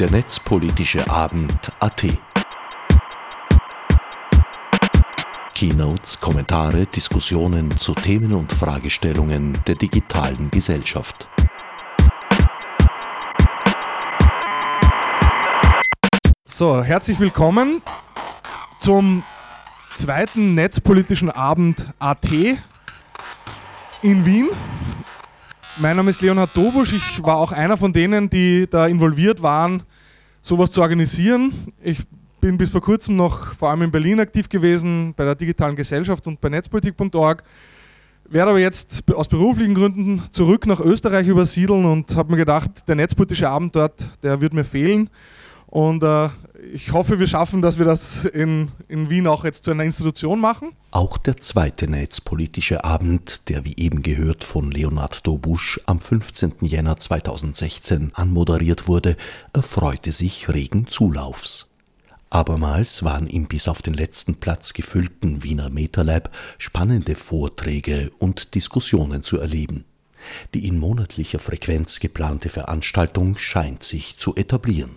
Der netzpolitische Abend AT. Keynotes, Kommentare, Diskussionen zu Themen und Fragestellungen der digitalen Gesellschaft. So, herzlich willkommen zum zweiten netzpolitischen Abend AT in Wien. Mein Name ist Leonhard Dobusch. Ich war auch einer von denen, die da involviert waren, sowas zu organisieren. Ich bin bis vor kurzem noch vor allem in Berlin aktiv gewesen, bei der digitalen Gesellschaft und bei netzpolitik.org. Werde aber jetzt aus beruflichen Gründen zurück nach Österreich übersiedeln und habe mir gedacht, der netzpolitische Abend dort, der wird mir fehlen. Und äh, ich hoffe, wir schaffen, dass wir das in, in Wien auch jetzt zu einer Institution machen. Auch der zweite netzpolitische Abend, der wie eben gehört von Leonard Dobusch am 15. Jänner 2016 anmoderiert wurde, erfreute sich regen Zulaufs. Abermals waren im bis auf den letzten Platz gefüllten Wiener MetaLab spannende Vorträge und Diskussionen zu erleben. Die in monatlicher Frequenz geplante Veranstaltung scheint sich zu etablieren.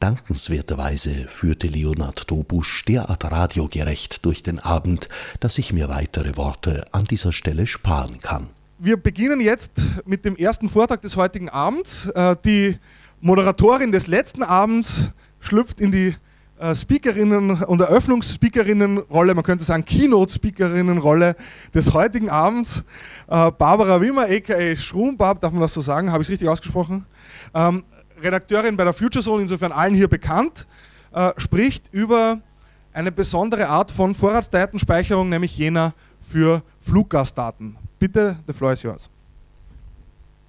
Dankenswerterweise führte Leonard Dobusch derart radiogerecht durch den Abend, dass ich mir weitere Worte an dieser Stelle sparen kann. Wir beginnen jetzt mit dem ersten Vortrag des heutigen Abends. Äh, die Moderatorin des letzten Abends schlüpft in die äh, Speakerinnen- und Eröffnungsspeakerinnenrolle, man könnte sagen Keynote-Speakerinnenrolle des heutigen Abends. Äh, Barbara Wimmer, aka Schrumbab, darf man das so sagen? Habe ich es richtig ausgesprochen? Redakteurin bei der Future Zone, insofern allen hier bekannt, äh, spricht über eine besondere Art von Vorratsdatenspeicherung, nämlich jener für Fluggastdaten. Bitte, the floor is yours.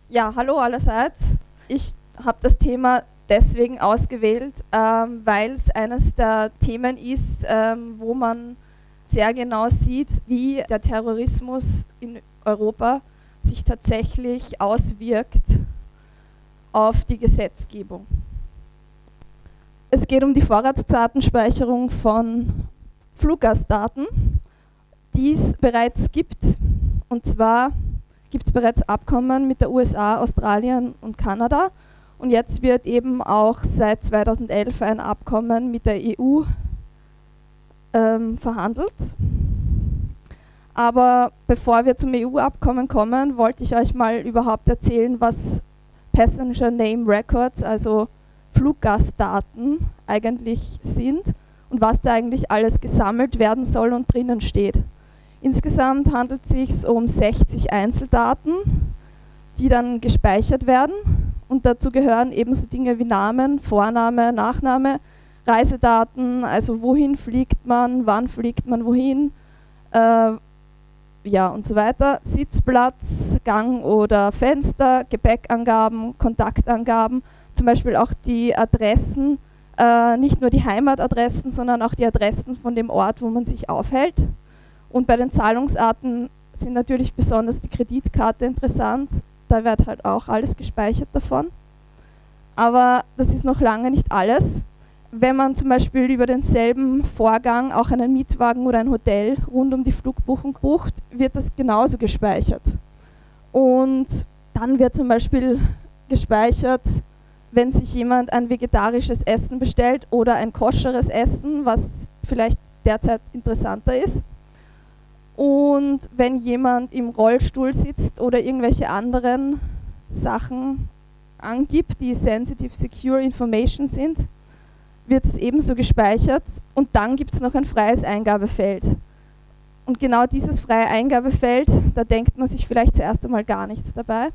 Ja, hallo allerseits. Ich habe das Thema deswegen ausgewählt, ähm, weil es eines der Themen ist, ähm, wo man sehr genau sieht, wie der Terrorismus in Europa sich tatsächlich auswirkt auf die Gesetzgebung. Es geht um die Vorratsdatenspeicherung von Fluggastdaten, die es bereits gibt. Und zwar gibt es bereits Abkommen mit der USA, Australien und Kanada. Und jetzt wird eben auch seit 2011 ein Abkommen mit der EU ähm, verhandelt. Aber bevor wir zum EU-Abkommen kommen, wollte ich euch mal überhaupt erzählen, was Passenger Name Records, also Fluggastdaten eigentlich sind und was da eigentlich alles gesammelt werden soll und drinnen steht. Insgesamt handelt es sich um 60 Einzeldaten, die dann gespeichert werden und dazu gehören ebenso Dinge wie Namen, Vorname, Nachname, Reisedaten, also wohin fliegt man, wann fliegt man wohin, äh, ja und so weiter, Sitzplatz, Gang oder Fenster, Gepäckangaben, Kontaktangaben, zum Beispiel auch die Adressen, äh, nicht nur die Heimatadressen, sondern auch die Adressen von dem Ort, wo man sich aufhält. Und bei den Zahlungsarten sind natürlich besonders die Kreditkarte interessant, da wird halt auch alles gespeichert davon. Aber das ist noch lange nicht alles wenn man zum Beispiel über denselben Vorgang auch einen Mietwagen oder ein Hotel rund um die Flugbuchung bucht, wird das genauso gespeichert. Und dann wird zum Beispiel gespeichert, wenn sich jemand ein vegetarisches Essen bestellt oder ein koscheres Essen, was vielleicht derzeit interessanter ist. Und wenn jemand im Rollstuhl sitzt oder irgendwelche anderen Sachen angibt, die Sensitive Secure Information sind, wird es ebenso gespeichert und dann gibt es noch ein freies Eingabefeld. Und genau dieses freie Eingabefeld, da denkt man sich vielleicht zuerst einmal gar nichts dabei.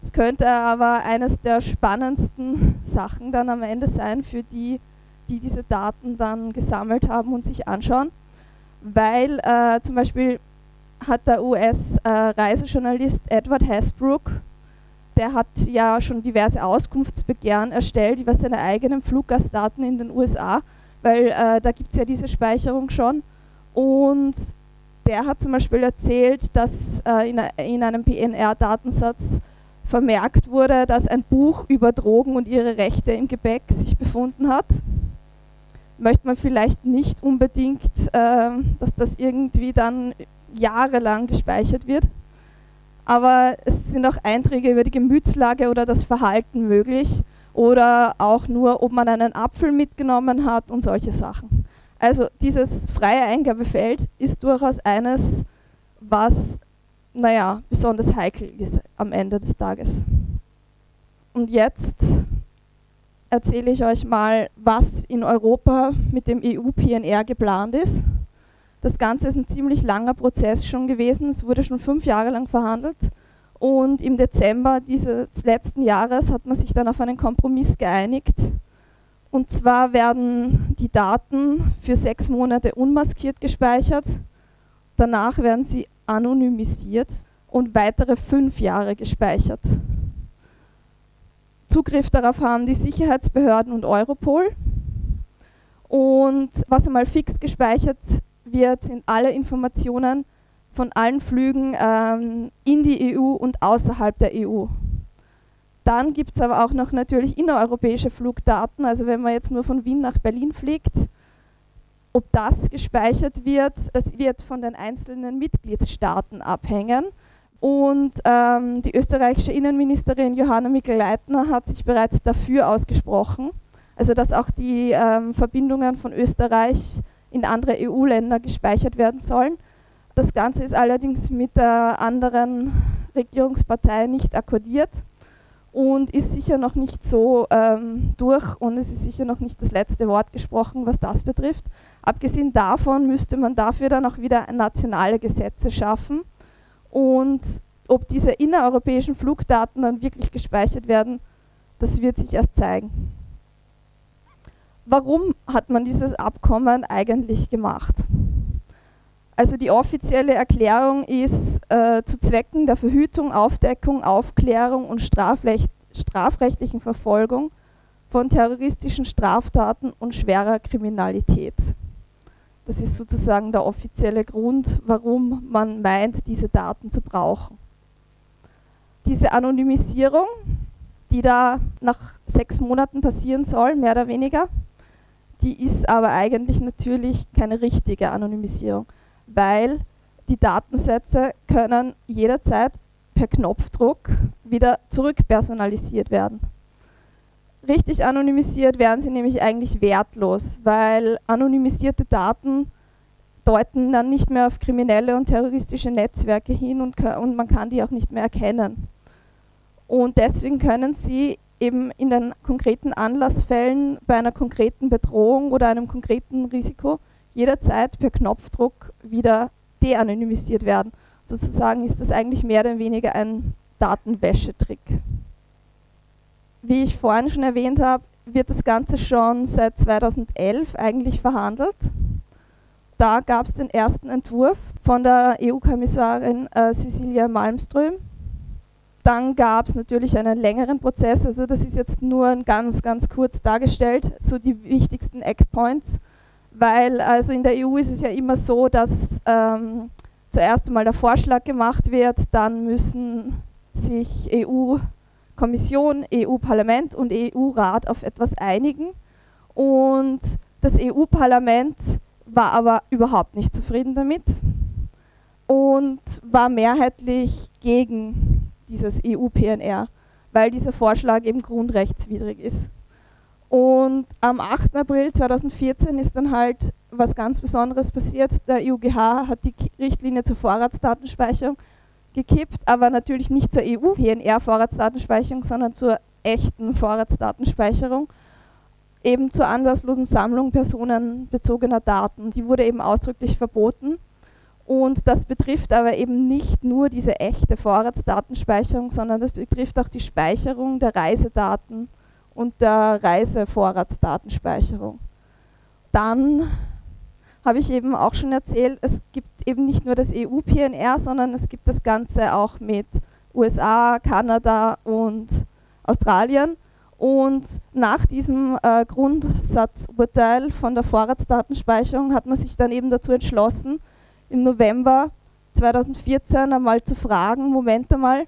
Es könnte aber eines der spannendsten Sachen dann am Ende sein für die, die diese Daten dann gesammelt haben und sich anschauen, weil äh, zum Beispiel hat der US-Reisejournalist äh, Edward Hasbrook der hat ja schon diverse Auskunftsbegehren erstellt über seine eigenen Fluggastdaten in den USA, weil äh, da gibt es ja diese Speicherung schon. Und der hat zum Beispiel erzählt, dass äh, in, in einem PNR-Datensatz vermerkt wurde, dass ein Buch über Drogen und ihre Rechte im Gepäck sich befunden hat. Möchte man vielleicht nicht unbedingt, äh, dass das irgendwie dann jahrelang gespeichert wird aber es sind auch Einträge über die Gemütslage oder das Verhalten möglich. oder auch nur, ob man einen Apfel mitgenommen hat und solche Sachen. Also dieses freie Eingabefeld ist durchaus eines, was, naja, besonders heikel ist am Ende des Tages. Und jetzt erzähle ich euch mal, was in Europa mit dem EU-PNR geplant ist. Das Ganze ist ein ziemlich langer Prozess schon gewesen. Es wurde schon fünf Jahre lang verhandelt. Und im Dezember dieses letzten Jahres hat man sich dann auf einen Kompromiss geeinigt. Und zwar werden die Daten für sechs Monate unmaskiert gespeichert. Danach werden sie anonymisiert und weitere fünf Jahre gespeichert. Zugriff darauf haben die Sicherheitsbehörden und Europol. Und was einmal fix gespeichert wird, sind alle Informationen von allen Flügen ähm, in die EU und außerhalb der EU. Dann gibt es aber auch noch natürlich innereuropäische Flugdaten, also wenn man jetzt nur von Wien nach Berlin fliegt, ob das gespeichert wird, das wird von den einzelnen Mitgliedstaaten abhängen. Und ähm, die österreichische Innenministerin Johanna Mikl-Leitner hat sich bereits dafür ausgesprochen, also dass auch die ähm, Verbindungen von Österreich in andere EU-Länder gespeichert werden sollen. Das Ganze ist allerdings mit der anderen Regierungspartei nicht akkordiert und ist sicher noch nicht so ähm, durch und es ist sicher noch nicht das letzte Wort gesprochen, was das betrifft. Abgesehen davon müsste man dafür dann auch wieder nationale Gesetze schaffen und ob diese innereuropäischen Flugdaten dann wirklich gespeichert werden, das wird sich erst zeigen. Warum hat man dieses Abkommen eigentlich gemacht? Also die offizielle Erklärung ist äh, zu Zwecken der Verhütung, Aufdeckung, Aufklärung und strafrecht, strafrechtlichen Verfolgung von terroristischen Straftaten und schwerer Kriminalität. Das ist sozusagen der offizielle Grund, warum man meint, diese Daten zu brauchen. Diese Anonymisierung, die da nach sechs Monaten passieren soll, mehr oder weniger, die ist aber eigentlich natürlich keine richtige Anonymisierung, weil die Datensätze können jederzeit per Knopfdruck wieder zurückpersonalisiert werden richtig anonymisiert wären sie nämlich eigentlich wertlos, weil anonymisierte Daten deuten dann nicht mehr auf kriminelle und terroristische Netzwerke hin und, und man kann die auch nicht mehr erkennen. Und deswegen können sie eben in den konkreten Anlassfällen bei einer konkreten Bedrohung oder einem konkreten Risiko jederzeit per Knopfdruck wieder de-anonymisiert werden. Sozusagen ist das eigentlich mehr oder weniger ein Datenwäschetrick wie ich vorhin schon erwähnt habe, wird das Ganze schon seit 2011 eigentlich verhandelt. Da gab es den ersten Entwurf von der EU-Kommissarin äh, Cecilia Malmström. Dann gab es natürlich einen längeren Prozess, also das ist jetzt nur ganz, ganz kurz dargestellt, so die wichtigsten Eckpoints, weil also in der EU ist es ja immer so, dass ähm, zuerst einmal der Vorschlag gemacht wird, dann müssen sich EU Kommission, EU-Parlament und EU-Rat auf etwas einigen. Und das EU-Parlament war aber überhaupt nicht zufrieden damit und war mehrheitlich gegen dieses EU-PNR, weil dieser Vorschlag eben grundrechtswidrig ist. Und am 8. April 2014 ist dann halt was ganz Besonderes passiert. Der EuGH hat die Richtlinie zur Vorratsdatenspeicherung gekippt, aber natürlich nicht zur EU-PNR-Vorratsdatenspeicherung, sondern zur echten Vorratsdatenspeicherung, eben zur anlasslosen Sammlung personenbezogener Daten. Die wurde eben ausdrücklich verboten. Und das betrifft aber eben nicht nur diese echte Vorratsdatenspeicherung, sondern das betrifft auch die Speicherung der Reisedaten und der Reisevorratsdatenspeicherung. Dann habe ich eben auch schon erzählt, es gibt eben nicht nur das EU-PNR, sondern es gibt das Ganze auch mit USA, Kanada und Australien. Und nach diesem äh, Grundsatzurteil von der Vorratsdatenspeicherung hat man sich dann eben dazu entschlossen, im November 2014 einmal zu fragen, Moment einmal,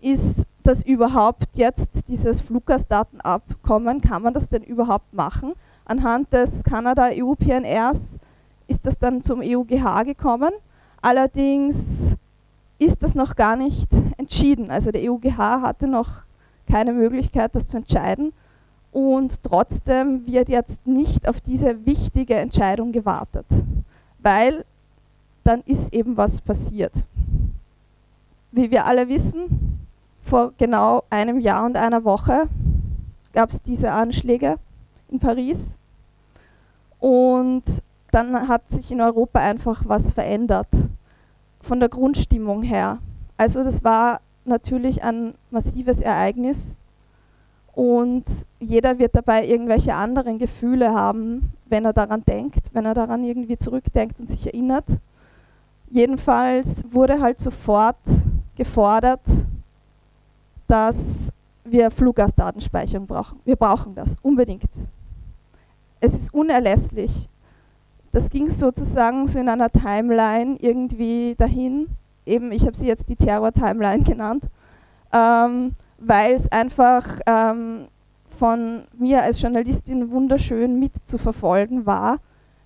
ist das überhaupt jetzt dieses Fluggastdatenabkommen, kann man das denn überhaupt machen? Anhand des Kanada-EU-PNRs ist das dann zum EUGH gekommen. Allerdings ist das noch gar nicht entschieden. Also der EUGH hatte noch keine Möglichkeit, das zu entscheiden. Und trotzdem wird jetzt nicht auf diese wichtige Entscheidung gewartet, weil dann ist eben was passiert. Wie wir alle wissen, vor genau einem Jahr und einer Woche gab es diese Anschläge in Paris und dann hat sich in Europa einfach was verändert von der Grundstimmung her. Also das war natürlich ein massives Ereignis und jeder wird dabei irgendwelche anderen Gefühle haben, wenn er daran denkt, wenn er daran irgendwie zurückdenkt und sich erinnert. Jedenfalls wurde halt sofort gefordert, dass wir Fluggastdatenspeicherung brauchen. Wir brauchen das unbedingt. Es ist unerlässlich. Das ging sozusagen so in einer Timeline irgendwie dahin. Eben, ich habe sie jetzt die Terror-Timeline genannt, ähm, weil es einfach ähm, von mir als Journalistin wunderschön mitzuverfolgen war,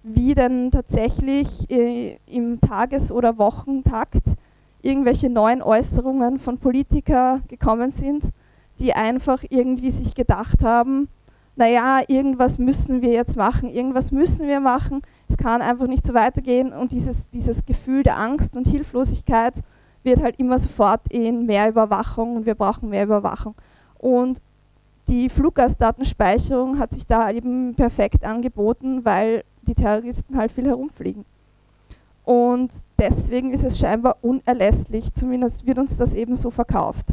wie denn tatsächlich äh, im Tages- oder Wochentakt irgendwelche neuen Äußerungen von Politikern gekommen sind, die einfach irgendwie sich gedacht haben, naja, irgendwas müssen wir jetzt machen, irgendwas müssen wir machen, es kann einfach nicht so weitergehen und dieses, dieses Gefühl der Angst und Hilflosigkeit wird halt immer sofort in mehr Überwachung und wir brauchen mehr Überwachung. Und die Fluggastdatenspeicherung hat sich da eben perfekt angeboten, weil die Terroristen halt viel herumfliegen. Und deswegen ist es scheinbar unerlässlich, zumindest wird uns das eben so verkauft.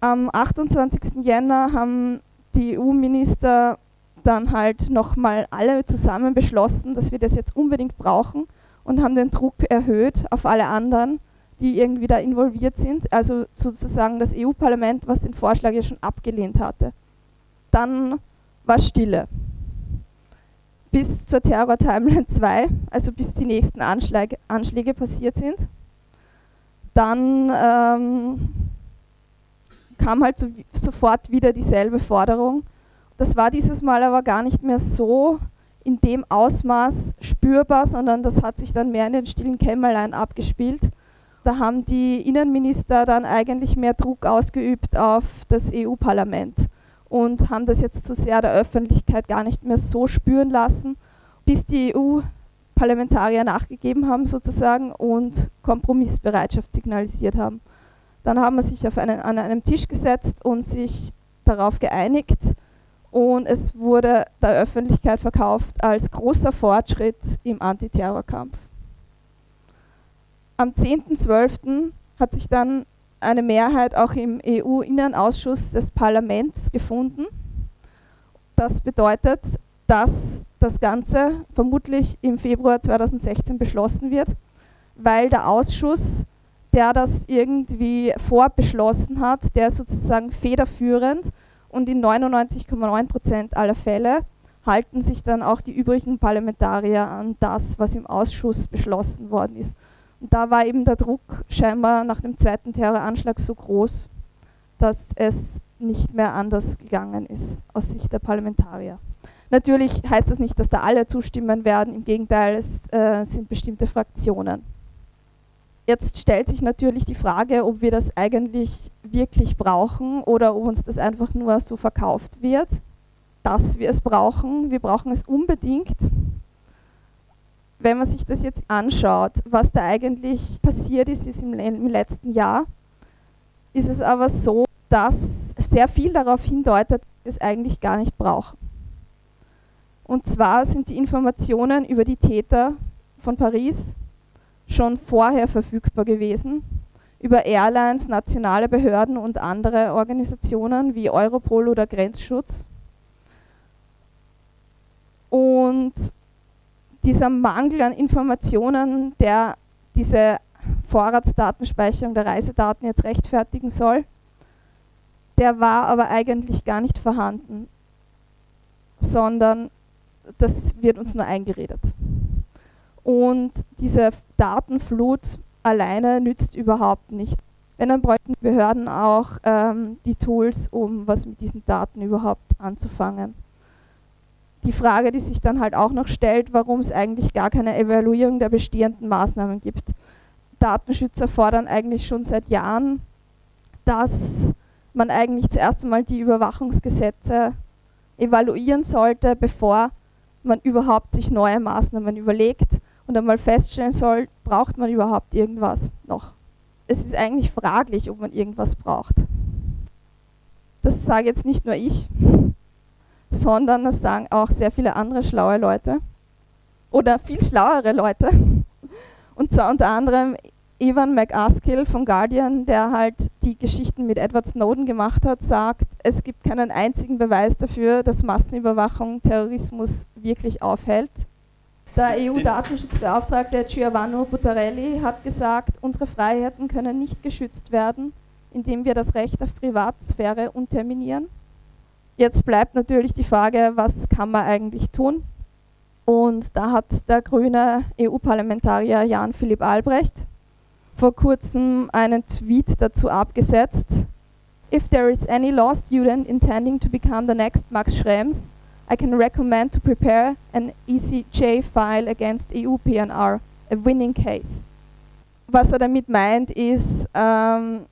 Am 28. Jänner haben die EU-Minister dann halt nochmal alle zusammen beschlossen, dass wir das jetzt unbedingt brauchen und haben den Druck erhöht auf alle anderen, die irgendwie da involviert sind. Also sozusagen das EU-Parlament, was den Vorschlag ja schon abgelehnt hatte. Dann war Stille bis zur Terror Timeline 2, also bis die nächsten Anschläge, Anschläge passiert sind. Dann ähm, kam halt so, sofort wieder dieselbe Forderung. Das war dieses Mal aber gar nicht mehr so in dem Ausmaß spürbar, sondern das hat sich dann mehr in den stillen Kämmerlein abgespielt. Da haben die Innenminister dann eigentlich mehr Druck ausgeübt auf das EU-Parlament und haben das jetzt zu sehr der Öffentlichkeit gar nicht mehr so spüren lassen, bis die EU-Parlamentarier nachgegeben haben sozusagen und Kompromissbereitschaft signalisiert haben. Dann haben wir sich einen, an einem Tisch gesetzt und sich darauf geeinigt und es wurde der Öffentlichkeit verkauft als großer Fortschritt im Antiterrorkampf. Am 10.12. hat sich dann eine Mehrheit auch im EU-Innenausschuss des Parlaments gefunden. Das bedeutet, dass das Ganze vermutlich im Februar 2016 beschlossen wird, weil der Ausschuss, der das irgendwie vorbeschlossen hat, der ist sozusagen federführend und in 99,9 Prozent aller Fälle halten sich dann auch die übrigen Parlamentarier an das, was im Ausschuss beschlossen worden ist. Da war eben der Druck scheinbar nach dem zweiten Terroranschlag so groß, dass es nicht mehr anders gegangen ist aus Sicht der Parlamentarier. Natürlich heißt das nicht, dass da alle zustimmen werden, im Gegenteil, es äh, sind bestimmte Fraktionen. Jetzt stellt sich natürlich die Frage, ob wir das eigentlich wirklich brauchen oder ob uns das einfach nur so verkauft wird, dass wir es brauchen. Wir brauchen es unbedingt wenn man sich das jetzt anschaut, was da eigentlich passiert ist, ist im, im, letzten Jahr, ist es aber so, dass sehr viel darauf hindeutet, dass wir es eigentlich gar nicht brauchen. Und zwar sind die Informationen über die Täter von Paris schon vorher verfügbar gewesen, über Airlines, nationale Behörden und andere Organisationen wie Europol oder Grenzschutz. Und dieser Mangel an Informationen, der diese Vorratsdatenspeicherung der Reisedaten jetzt rechtfertigen soll, der war aber eigentlich gar nicht vorhanden, sondern das wird uns nur eingeredet. Und diese Datenflut alleine nützt überhaupt nicht. Wenn dann bräuchten Behörden auch ähm, die Tools, um was mit diesen Daten überhaupt anzufangen die Frage, die sich dann halt auch noch stellt, warum es eigentlich gar keine Evaluierung der bestehenden Maßnahmen gibt. Datenschützer fordern eigentlich schon seit Jahren, dass man eigentlich zuerst einmal die Überwachungsgesetze evaluieren sollte, bevor man überhaupt sich neue Maßnahmen überlegt und einmal feststellen soll, braucht man überhaupt irgendwas noch. Es ist eigentlich fraglich, ob man irgendwas braucht. Das sage jetzt nicht nur ich, sondern das sagen auch sehr viele andere schlaue Leute oder viel schlauere Leute. Und zwar unter anderem Evan McAskill vom Guardian, der halt die Geschichten mit Edward Snowden gemacht hat, sagt, es gibt keinen einzigen Beweis dafür, dass Massenüberwachung Terrorismus wirklich aufhält. Der EU-Datenschutzbeauftragte Giovanni Buttarelli hat gesagt, unsere Freiheiten können nicht geschützt werden, indem wir das Recht auf Privatsphäre unterminieren. Jetzt bleibt natürlich die Frage, was kann man eigentlich tun? Und da hat der grüne EU-Parlamentarier Jan Philipp Albrecht vor kurzem einen Tweet dazu abgesetzt. If there is any law student intending to become the next Max Schrems, I can recommend to prepare an ECJ file against EU PNR, a winning case. Was er damit meint, ist, ähm,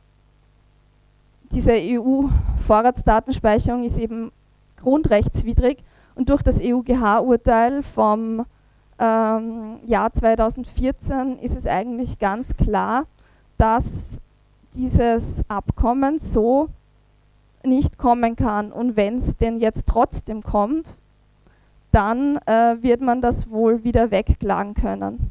diese EU-Vorratsdatenspeicherung ist eben grundrechtswidrig und durch das EuGH-Urteil vom ähm, Jahr 2014 ist es eigentlich ganz klar, dass dieses Abkommen so nicht kommen kann. Und wenn es denn jetzt trotzdem kommt, dann äh, wird man das wohl wieder wegklagen können.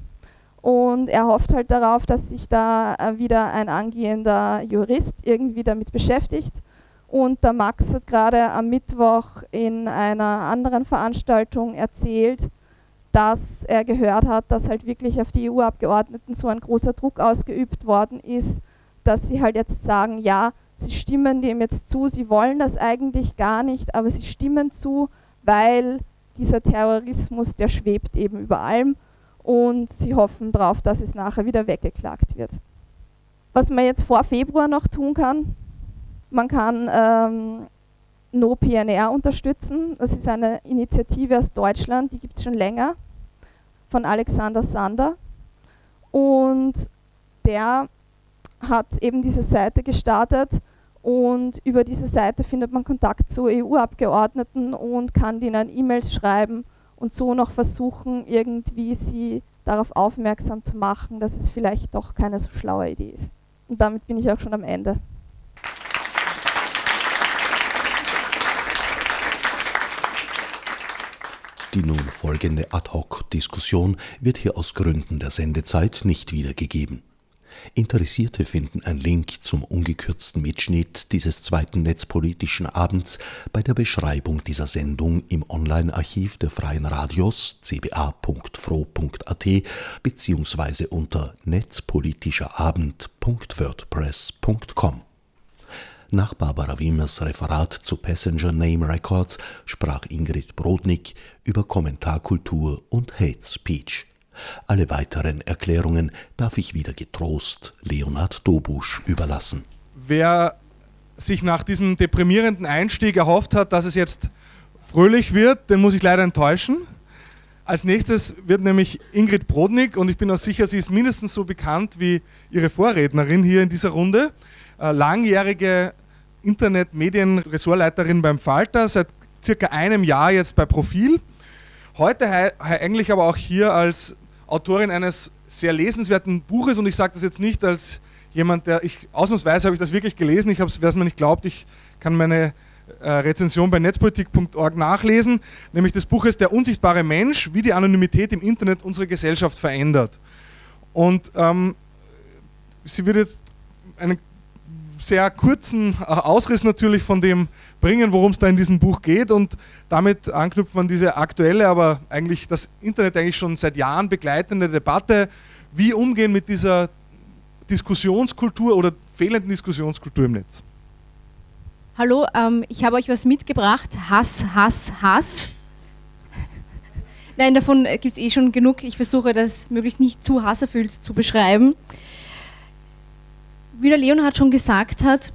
Und er hofft halt darauf, dass sich da äh, wieder ein angehender Jurist irgendwie damit beschäftigt. Und der Max hat gerade am Mittwoch in einer anderen Veranstaltung erzählt, dass er gehört hat, dass halt wirklich auf die EU-Abgeordneten so ein großer Druck ausgeübt worden ist, dass sie halt jetzt sagen, ja, sie stimmen dem jetzt zu, sie wollen das eigentlich gar nicht, aber sie stimmen zu, weil dieser Terrorismus, der schwebt eben über allem und sie hoffen darauf, dass es nachher wieder weggeklagt wird. Was man jetzt vor Februar noch tun kann, man kann ähm, NoPNR unterstützen. Das ist eine Initiative aus Deutschland, die gibt es schon länger, von Alexander Sander. Und der hat eben diese Seite gestartet und über diese Seite findet man Kontakt zu EU-Abgeordneten und kann denen E-Mails schreiben und so noch versuchen, irgendwie sie darauf aufmerksam zu machen, dass es vielleicht doch keine so schlaue Idee ist. Und damit bin ich auch schon am Ende. Die nun folgende Ad-hoc-Diskussion wird hier aus Gründen der Sendezeit nicht wiedergegeben. Interessierte finden einen Link zum ungekürzten Mitschnitt dieses zweiten netzpolitischen Abends bei der Beschreibung dieser Sendung im Online-Archiv der Freien Radios cba.fro.at beziehungsweise unter netzpolitischerabend.wordpress.com. Nach Barbara Wiemers Referat zu Passenger Name Records sprach Ingrid Brodnik über Kommentarkultur und Hate Speech. Alle weiteren Erklärungen darf ich wieder getrost Leonhard Dobusch überlassen. Wer sich nach diesem deprimierenden Einstieg erhofft hat, dass es jetzt fröhlich wird, den muss ich leider enttäuschen. Als nächstes wird nämlich Ingrid Brodnik, und ich bin auch sicher, sie ist mindestens so bekannt wie ihre Vorrednerin hier in dieser Runde, äh, langjährige Internet-Medien-Ressortleiterin beim Falter, seit circa einem Jahr jetzt bei Profil. Heute eigentlich aber auch hier als Autorin eines sehr lesenswerten Buches und ich sage das jetzt nicht als jemand, der ich ausnahmsweise habe ich das wirklich gelesen. Ich habe es, wer es mir nicht glaubt, ich kann meine äh, Rezension bei netzpolitik.org nachlesen. Nämlich das Buch ist Der unsichtbare Mensch, wie die Anonymität im Internet unsere Gesellschaft verändert. Und ähm, sie wird jetzt einen sehr kurzen äh, Ausriss natürlich von dem bringen, worum es da in diesem Buch geht und damit anknüpft man diese aktuelle, aber eigentlich das Internet eigentlich schon seit Jahren begleitende Debatte, wie umgehen mit dieser Diskussionskultur oder fehlenden Diskussionskultur im Netz. Hallo, ähm, ich habe euch was mitgebracht. Hass, Hass, Hass. Nein, davon gibt es eh schon genug. Ich versuche das möglichst nicht zu hasserfüllt zu beschreiben. Wie der Leonhard schon gesagt hat,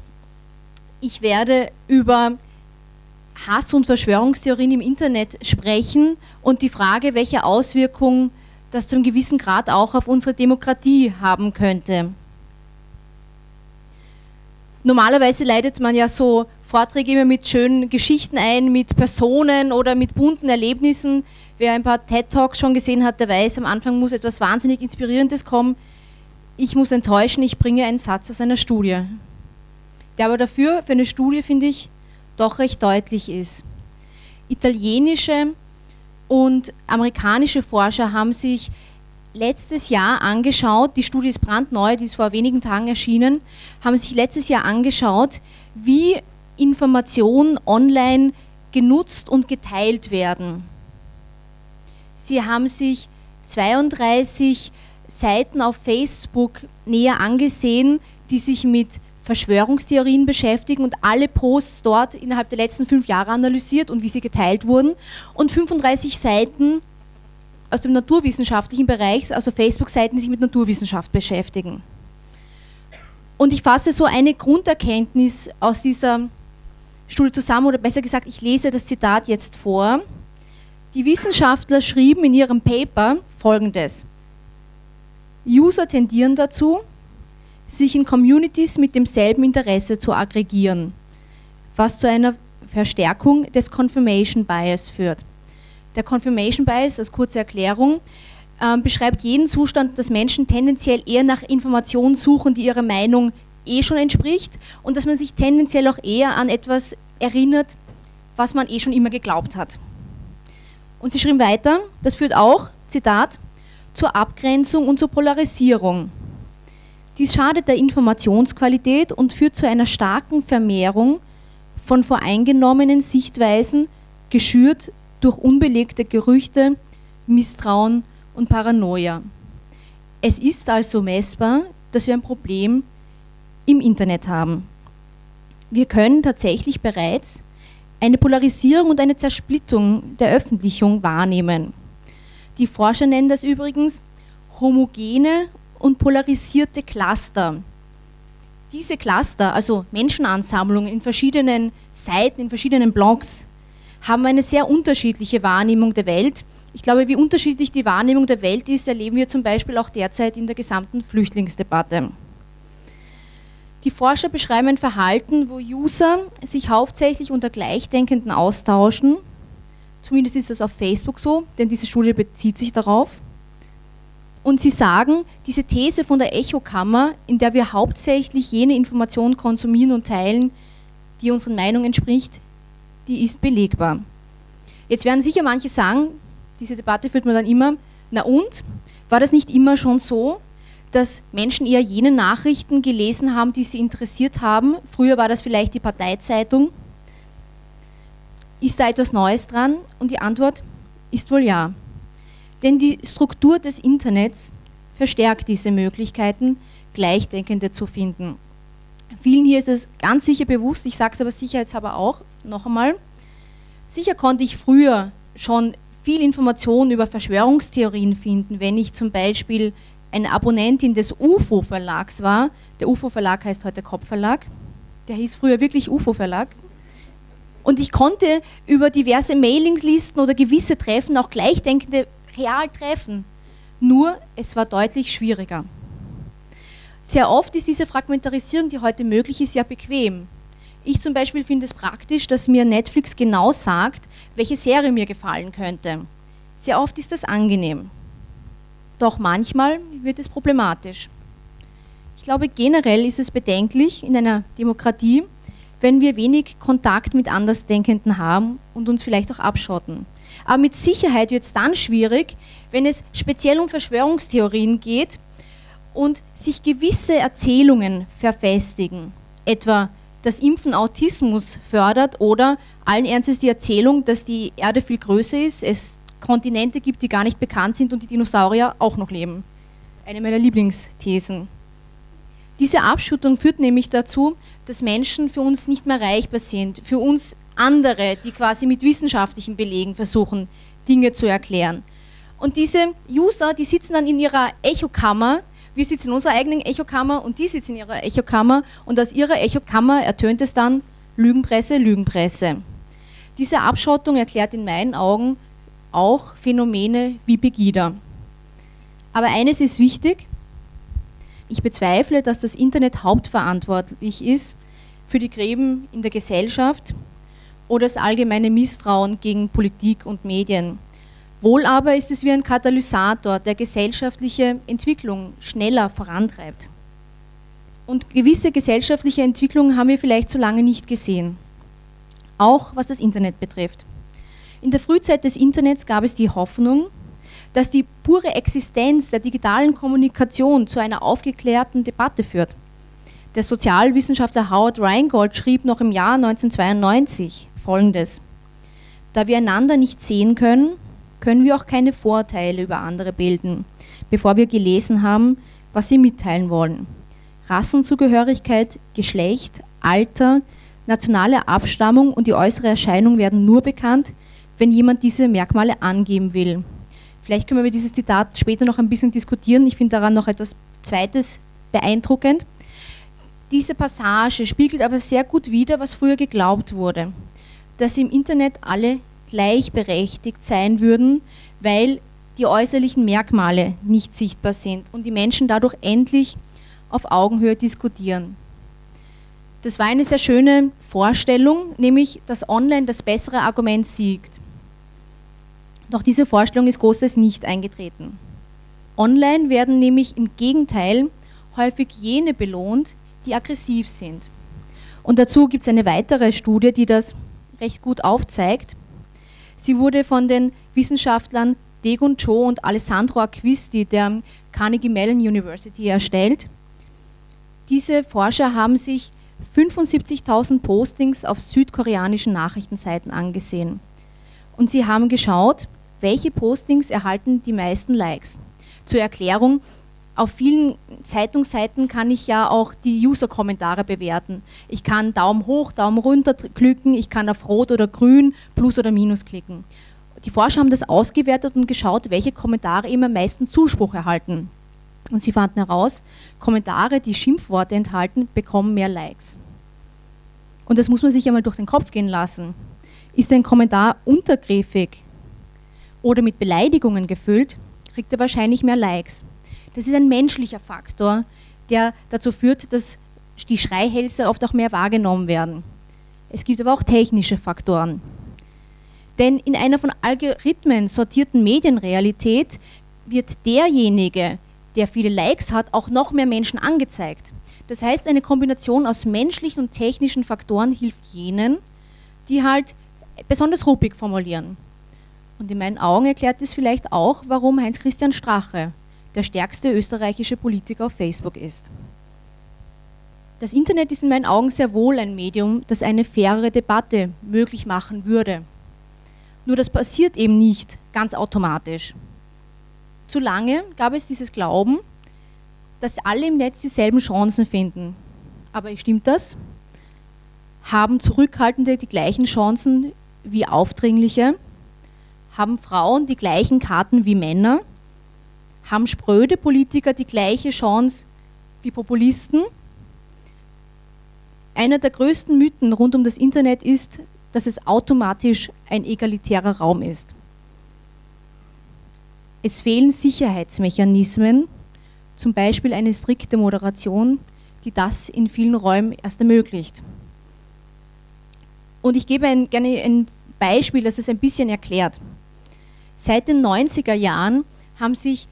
ich werde über Hass- und Verschwörungstheorien im Internet sprechen und die Frage, welche Auswirkungen das zu einem gewissen Grad auch auf unsere Demokratie haben könnte. Normalerweise leidet man ja so Vorträge immer mit schönen Geschichten ein, mit Personen oder mit bunten Erlebnissen. Wer ein paar TED-Talks schon gesehen hat, der weiß, am Anfang muss etwas wahnsinnig Inspirierendes kommen. Ich muss enttäuschen, ich bringe einen Satz aus einer Studie, der aber dafür für eine Studie, finde ich, doch recht deutlich ist. Italienische und amerikanische Forscher haben sich letztes Jahr angeschaut, die Studie ist brandneu, die ist vor wenigen Tagen erschienen, haben sich letztes Jahr angeschaut, wie Informationen online genutzt und geteilt werden. Sie haben sich 32 Seiten auf Facebook näher angesehen, die sich mit Verschwörungstheorien beschäftigen und alle Posts dort innerhalb der letzten fünf Jahre analysiert und wie sie geteilt wurden und 35 Seiten aus dem naturwissenschaftlichen Bereich, also Facebook-Seiten, die sich mit Naturwissenschaft beschäftigen. Und ich fasse so eine Grunderkenntnis aus dieser Studie zusammen, oder besser gesagt, ich lese das Zitat jetzt vor. Die Wissenschaftler schrieben in ihrem Paper folgendes. User tendieren dazu, sich in Communities mit demselben Interesse zu aggregieren, was zu einer Verstärkung des Confirmation Bias führt. Der Confirmation Bias, als kurze Erklärung, äh, beschreibt jeden Zustand, dass Menschen tendenziell eher nach Informationen suchen, die ihrer Meinung eh schon entspricht und dass man sich tendenziell auch eher an etwas erinnert, was man eh schon immer geglaubt hat. Und sie schrieben weiter, das führt auch, Zitat, zur Abgrenzung und zur Polarisierung. Dies schadet der Informationsqualität und führt zu einer starken Vermehrung von voreingenommenen Sichtweisen, geschürt durch unbelegte Gerüchte, Misstrauen und Paranoia. Es ist also messbar, dass wir ein Problem im Internet haben. Wir können tatsächlich bereits eine Polarisierung und eine Zersplittung der Öffentlichung wahrnehmen. Die Forscher nennen das übrigens homogene und polarisierte Cluster. Diese Cluster, also Menschenansammlungen in verschiedenen Seiten, in verschiedenen Blogs, haben eine sehr unterschiedliche Wahrnehmung der Welt. Ich glaube, wie unterschiedlich die Wahrnehmung der Welt ist, erleben wir zum Beispiel auch derzeit in der gesamten Flüchtlingsdebatte. Die Forscher beschreiben ein Verhalten, wo User sich hauptsächlich unter Gleichdenkenden austauschen. Zumindest ist das auf Facebook so, denn diese Studie bezieht sich darauf. Und sie sagen, diese These von der Echokammer, in der wir hauptsächlich jene Informationen konsumieren und teilen, die unseren Meinungen entspricht, die ist belegbar. Jetzt werden sicher manche sagen, diese Debatte führt man dann immer, na und, war das nicht immer schon so, dass Menschen eher jene Nachrichten gelesen haben, die sie interessiert haben? Früher war das vielleicht die Parteizeitung. Ist da etwas Neues dran? Und die Antwort ist wohl ja. Denn die Struktur des Internets verstärkt diese Möglichkeiten, Gleichdenkende zu finden. Vielen hier ist es ganz sicher bewusst, ich sage es aber sicherheitshalber auch noch einmal. Sicher konnte ich früher schon viel Information über Verschwörungstheorien finden, wenn ich zum Beispiel eine Abonnentin des UFO-Verlags war. Der UFO-Verlag heißt heute Kopfverlag. Der hieß früher wirklich UFO-Verlag. Und ich konnte über diverse Mailingslisten oder gewisse Treffen auch Gleichdenkende real treffen. Nur es war deutlich schwieriger. Sehr oft ist diese Fragmentarisierung, die heute möglich ist, ja bequem. Ich zum Beispiel finde es praktisch, dass mir Netflix genau sagt, welche Serie mir gefallen könnte. Sehr oft ist das angenehm. Doch manchmal wird es problematisch. Ich glaube, generell ist es bedenklich in einer Demokratie, wenn wir wenig Kontakt mit Andersdenkenden haben und uns vielleicht auch abschotten. Aber mit Sicherheit wird es dann schwierig, wenn es speziell um Verschwörungstheorien geht und sich gewisse Erzählungen verfestigen, etwa dass Impfen Autismus fördert oder allen Ernstes die Erzählung, dass die Erde viel größer ist, es Kontinente gibt, die gar nicht bekannt sind und die Dinosaurier auch noch leben. Eine meiner Lieblingsthesen. Diese Abschüttung führt nämlich dazu, dass Menschen für uns nicht mehr erreichbar sind, für uns andere, die quasi mit wissenschaftlichen Belegen versuchen, Dinge zu erklären. Und diese User, die sitzen dann in ihrer Echokammer, wir sitzen in unserer eigenen Echokammer und die sitzen in ihrer Echokammer und aus ihrer Echokammer ertönt es dann Lügenpresse, Lügenpresse. Diese Abschottung erklärt in meinen Augen auch Phänomene wie Pegida. Aber eines ist wichtig, ich bezweifle, dass das Internet hauptverantwortlich ist für die Gräben in der Gesellschaft oder das allgemeine Misstrauen gegen Politik und Medien. Wohl aber ist es wie ein Katalysator, der gesellschaftliche Entwicklung schneller vorantreibt. Und gewisse gesellschaftliche Entwicklungen haben wir vielleicht zu lange nicht gesehen. Auch was das Internet betrifft. In der Frühzeit des Internets gab es die Hoffnung, dass die pure Existenz der digitalen Kommunikation zu einer aufgeklärten Debatte führt. Der Sozialwissenschaftler Howard Reingold schrieb noch im Jahr 1992 Folgendes. Da wir einander nicht sehen können, können wir auch keine Vorteile über andere bilden, bevor wir gelesen haben, was sie mitteilen wollen. Rassenzugehörigkeit, Geschlecht, Alter, nationale Abstammung und die äußere Erscheinung werden nur bekannt, wenn jemand diese Merkmale angeben will. Vielleicht können wir über dieses Zitat später noch ein bisschen diskutieren. Ich finde daran noch etwas Zweites beeindruckend. Diese Passage spiegelt aber sehr gut wider, was früher geglaubt wurde, dass im Internet alle gleichberechtigt sein würden, weil die äußerlichen Merkmale nicht sichtbar sind und die Menschen dadurch endlich auf Augenhöhe diskutieren. Das war eine sehr schöne Vorstellung, nämlich dass online das bessere Argument siegt. Doch diese Vorstellung ist großteils nicht eingetreten. Online werden nämlich im Gegenteil häufig jene belohnt, die aggressiv sind. Und dazu gibt es eine weitere Studie, die das recht gut aufzeigt. Sie wurde von den Wissenschaftlern Degun Cho und Alessandro Acquisti der Carnegie Mellon University erstellt. Diese Forscher haben sich 75.000 Postings auf südkoreanischen Nachrichtenseiten angesehen. Und sie haben geschaut, welche Postings erhalten die meisten Likes. Zur Erklärung, auf vielen Zeitungsseiten kann ich ja auch die User-Kommentare bewerten. Ich kann Daumen hoch, Daumen runter klicken, ich kann auf Rot oder Grün, Plus oder Minus klicken. Die Forscher haben das ausgewertet und geschaut, welche Kommentare immer am meisten Zuspruch erhalten. Und sie fanden heraus, Kommentare, die Schimpfworte enthalten, bekommen mehr Likes. Und das muss man sich einmal durch den Kopf gehen lassen. Ist ein Kommentar untergriffig oder mit Beleidigungen gefüllt, kriegt er wahrscheinlich mehr Likes. Das ist ein menschlicher Faktor, der dazu führt, dass die Schreihälse oft auch mehr wahrgenommen werden. Es gibt aber auch technische Faktoren. Denn in einer von Algorithmen sortierten Medienrealität wird derjenige, der viele Likes hat, auch noch mehr Menschen angezeigt. Das heißt, eine Kombination aus menschlichen und technischen Faktoren hilft jenen, die halt besonders ruppig formulieren. Und in meinen Augen erklärt es vielleicht auch, warum Heinz-Christian Strache der stärkste österreichische Politiker auf Facebook ist. Das Internet ist in meinen Augen sehr wohl ein Medium, das eine fairere Debatte möglich machen würde. Nur das passiert eben nicht ganz automatisch. Zu lange gab es dieses Glauben, dass alle im Netz dieselben Chancen finden. Aber stimmt das? Haben Zurückhaltende die gleichen Chancen wie Aufdringliche? Haben Frauen die gleichen Karten wie Männer? Haben spröde Politiker die gleiche Chance wie Populisten? Einer der größten Mythen rund um das Internet ist, dass es automatisch ein egalitärer Raum ist. Es fehlen Sicherheitsmechanismen, zum Beispiel eine strikte Moderation, die das in vielen Räumen erst ermöglicht. Und ich gebe ein, gerne ein Beispiel, das es ein bisschen erklärt. Seit den 90er Jahren haben sich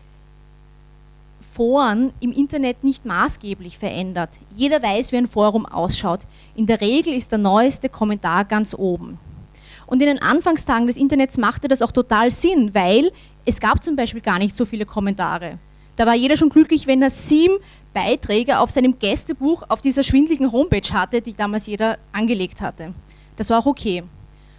Foren im Internet nicht maßgeblich verändert. Jeder weiß, wie ein Forum ausschaut. In der Regel ist der neueste Kommentar ganz oben. Und in den Anfangstagen des Internets machte das auch total Sinn, weil es gab zum Beispiel gar nicht so viele Kommentare. Da war jeder schon glücklich, wenn er sieben Beiträge auf seinem Gästebuch auf dieser schwindligen Homepage hatte, die damals jeder angelegt hatte. Das war auch okay.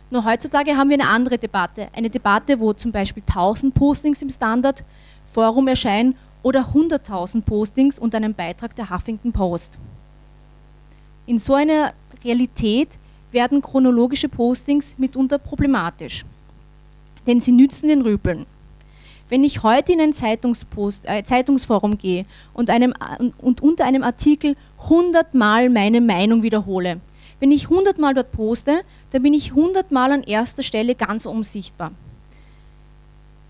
Nur heutzutage haben wir eine andere Debatte. Eine Debatte, wo zum Beispiel 1000 Postings im Standard-Forum erscheinen oder 100.000 Postings und einen Beitrag der Huffington Post. In so einer Realität werden chronologische Postings mitunter problematisch, denn sie nützen den Rüpeln. Wenn ich heute in ein Zeitungspost, äh, Zeitungsforum gehe und, einem, und unter einem Artikel 100 Mal meine Meinung wiederhole, wenn ich 100 Mal dort poste, dann bin ich 100 Mal an erster Stelle ganz unsichtbar.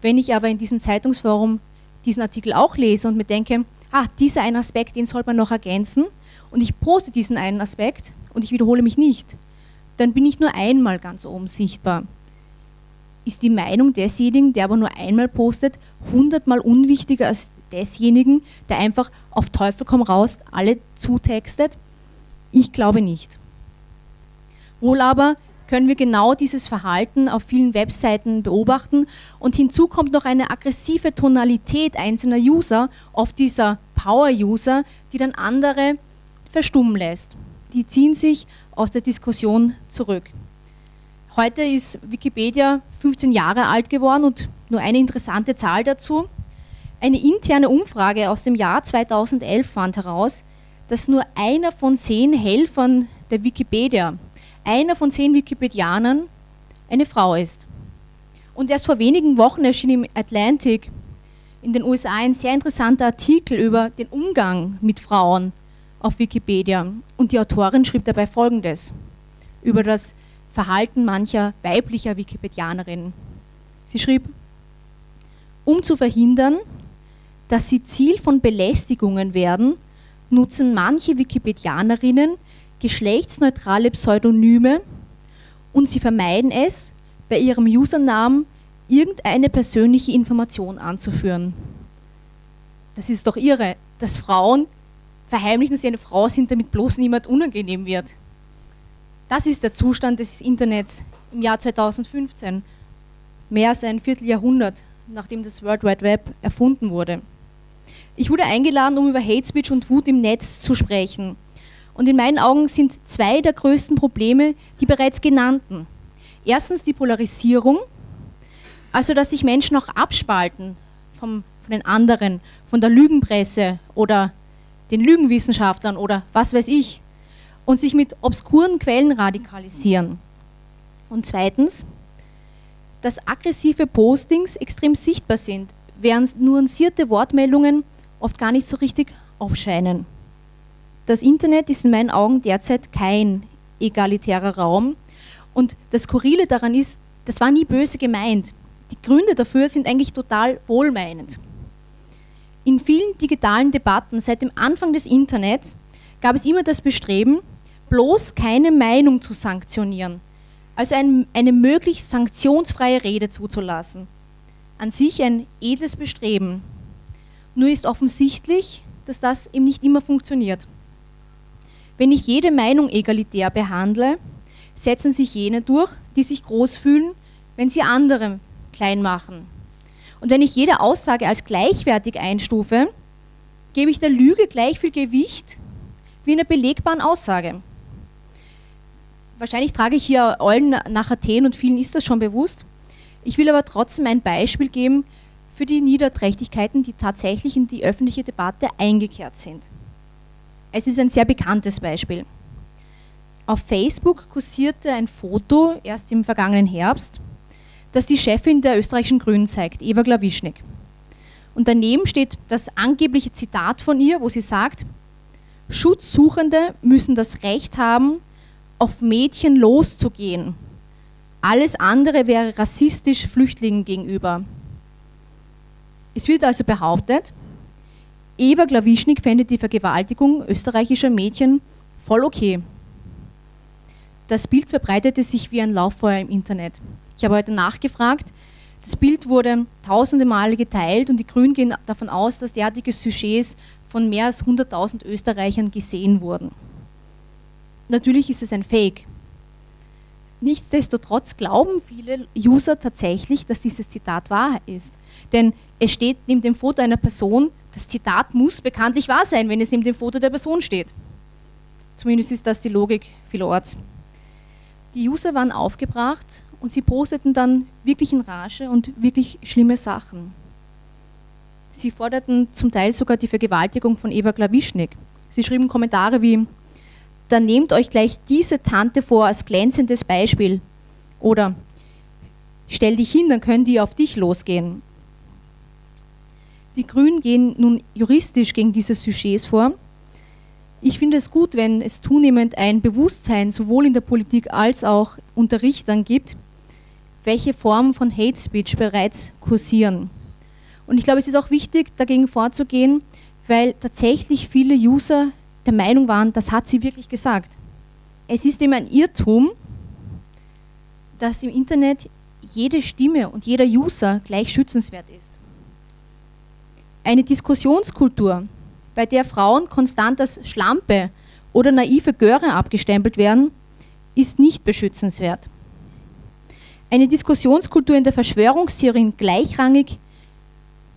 Wenn ich aber in diesem Zeitungsforum diesen Artikel auch lese und mir denke, ah, dieser eine Aspekt, den soll man noch ergänzen und ich poste diesen einen Aspekt und ich wiederhole mich nicht, dann bin ich nur einmal ganz oben sichtbar. Ist die Meinung desjenigen, der aber nur einmal postet, hundertmal unwichtiger als desjenigen, der einfach auf Teufel komm raus alle zutextet? Ich glaube nicht. Wohl aber können wir genau dieses Verhalten auf vielen Webseiten beobachten und hinzu kommt noch eine aggressive Tonalität einzelner User, oft dieser Power-User, die dann andere verstummen lässt. Die ziehen sich aus der Diskussion zurück. Heute ist Wikipedia 15 Jahre alt geworden und nur eine interessante Zahl dazu. Eine interne Umfrage aus dem Jahr 2011 fand heraus, dass nur einer von zehn Helfern der Wikipedia einer von zehn Wikipedianern eine Frau ist. Und erst vor wenigen Wochen erschien im Atlantic in den USA ein sehr interessanter Artikel über den Umgang mit Frauen auf Wikipedia. Und die Autorin schrieb dabei Folgendes über das Verhalten mancher weiblicher Wikipedianerinnen. Sie schrieb, um zu verhindern, dass sie Ziel von Belästigungen werden, nutzen manche Wikipedianerinnen geschlechtsneutrale Pseudonyme und sie vermeiden es, bei ihrem Usernamen irgendeine persönliche Information anzuführen. Das ist doch irre, dass Frauen verheimlichen, dass sie eine Frau sind, damit bloß niemand unangenehm wird. Das ist der Zustand des Internets im Jahr 2015, mehr als ein Vierteljahrhundert, nachdem das World Wide Web erfunden wurde. Ich wurde eingeladen, um über Hate Speech und Wut im Netz zu sprechen. Und in meinen Augen sind zwei der größten Probleme die bereits genannten. Erstens die Polarisierung, also dass sich Menschen auch abspalten vom, von den anderen, von der Lügenpresse oder den Lügenwissenschaftlern oder was weiß ich, und sich mit obskuren Quellen radikalisieren. Und zweitens, dass aggressive Postings extrem sichtbar sind, während nuancierte Wortmeldungen oft gar nicht so richtig aufscheinen. Das Internet ist in meinen Augen derzeit kein egalitärer Raum. Und das Skurrile daran ist, das war nie böse gemeint. Die Gründe dafür sind eigentlich total wohlmeinend. In vielen digitalen Debatten seit dem Anfang des Internets gab es immer das Bestreben, bloß keine Meinung zu sanktionieren, also ein, eine möglichst sanktionsfreie Rede zuzulassen. An sich ein edles Bestreben. Nur ist offensichtlich, dass das eben nicht immer funktioniert. Wenn ich jede Meinung egalitär behandle, setzen sich jene durch, die sich groß fühlen, wenn sie andere klein machen. Und wenn ich jede Aussage als gleichwertig einstufe, gebe ich der Lüge gleich viel Gewicht wie einer belegbaren Aussage. Wahrscheinlich trage ich hier Eulen nach Athen und vielen ist das schon bewusst. Ich will aber trotzdem ein Beispiel geben für die Niederträchtigkeiten, die tatsächlich in die öffentliche Debatte eingekehrt sind. Es ist ein sehr bekanntes Beispiel. Auf Facebook kursierte ein Foto erst im vergangenen Herbst, das die Chefin der österreichischen Grünen zeigt, Eva Glawischnik. Und daneben steht das angebliche Zitat von ihr, wo sie sagt, Schutzsuchende müssen das Recht haben, auf Mädchen loszugehen. Alles andere wäre rassistisch Flüchtlingen gegenüber. Es wird also behauptet, Eva Glawischnik fände die Vergewaltigung österreichischer Mädchen voll okay. Das Bild verbreitete sich wie ein Lauffeuer im Internet. Ich habe heute nachgefragt. Das Bild wurde tausende Male geteilt und die Grünen gehen davon aus, dass derartige Sujets von mehr als 100.000 Österreichern gesehen wurden. Natürlich ist es ein Fake. Nichtsdestotrotz glauben viele User tatsächlich, dass dieses Zitat wahr ist. Denn es steht neben dem Foto einer Person, das Zitat muss bekanntlich wahr sein, wenn es neben dem Foto der Person steht. Zumindest ist das die Logik vielerorts. Die User waren aufgebracht und sie posteten dann wirklich in Rage und wirklich schlimme Sachen. Sie forderten zum Teil sogar die Vergewaltigung von Eva Klawischnik. Sie schrieben Kommentare wie, dann nehmt euch gleich diese Tante vor als glänzendes Beispiel. Oder stell dich hin, dann können die auf dich losgehen. Die Grünen gehen nun juristisch gegen diese Sujets vor. Ich finde es gut, wenn es zunehmend ein Bewusstsein sowohl in der Politik als auch unter Richtern gibt, welche Formen von Hate Speech bereits kursieren. Und ich glaube, es ist auch wichtig, dagegen vorzugehen, weil tatsächlich viele User der Meinung waren, das hat sie wirklich gesagt. Es ist eben ein Irrtum, dass im Internet jede Stimme und jeder User gleich schützenswert ist. Eine Diskussionskultur, bei der Frauen konstant als Schlampe oder naive Göre abgestempelt werden, ist nicht beschützenswert. Eine Diskussionskultur, in der Verschwörungstheorien gleichrangig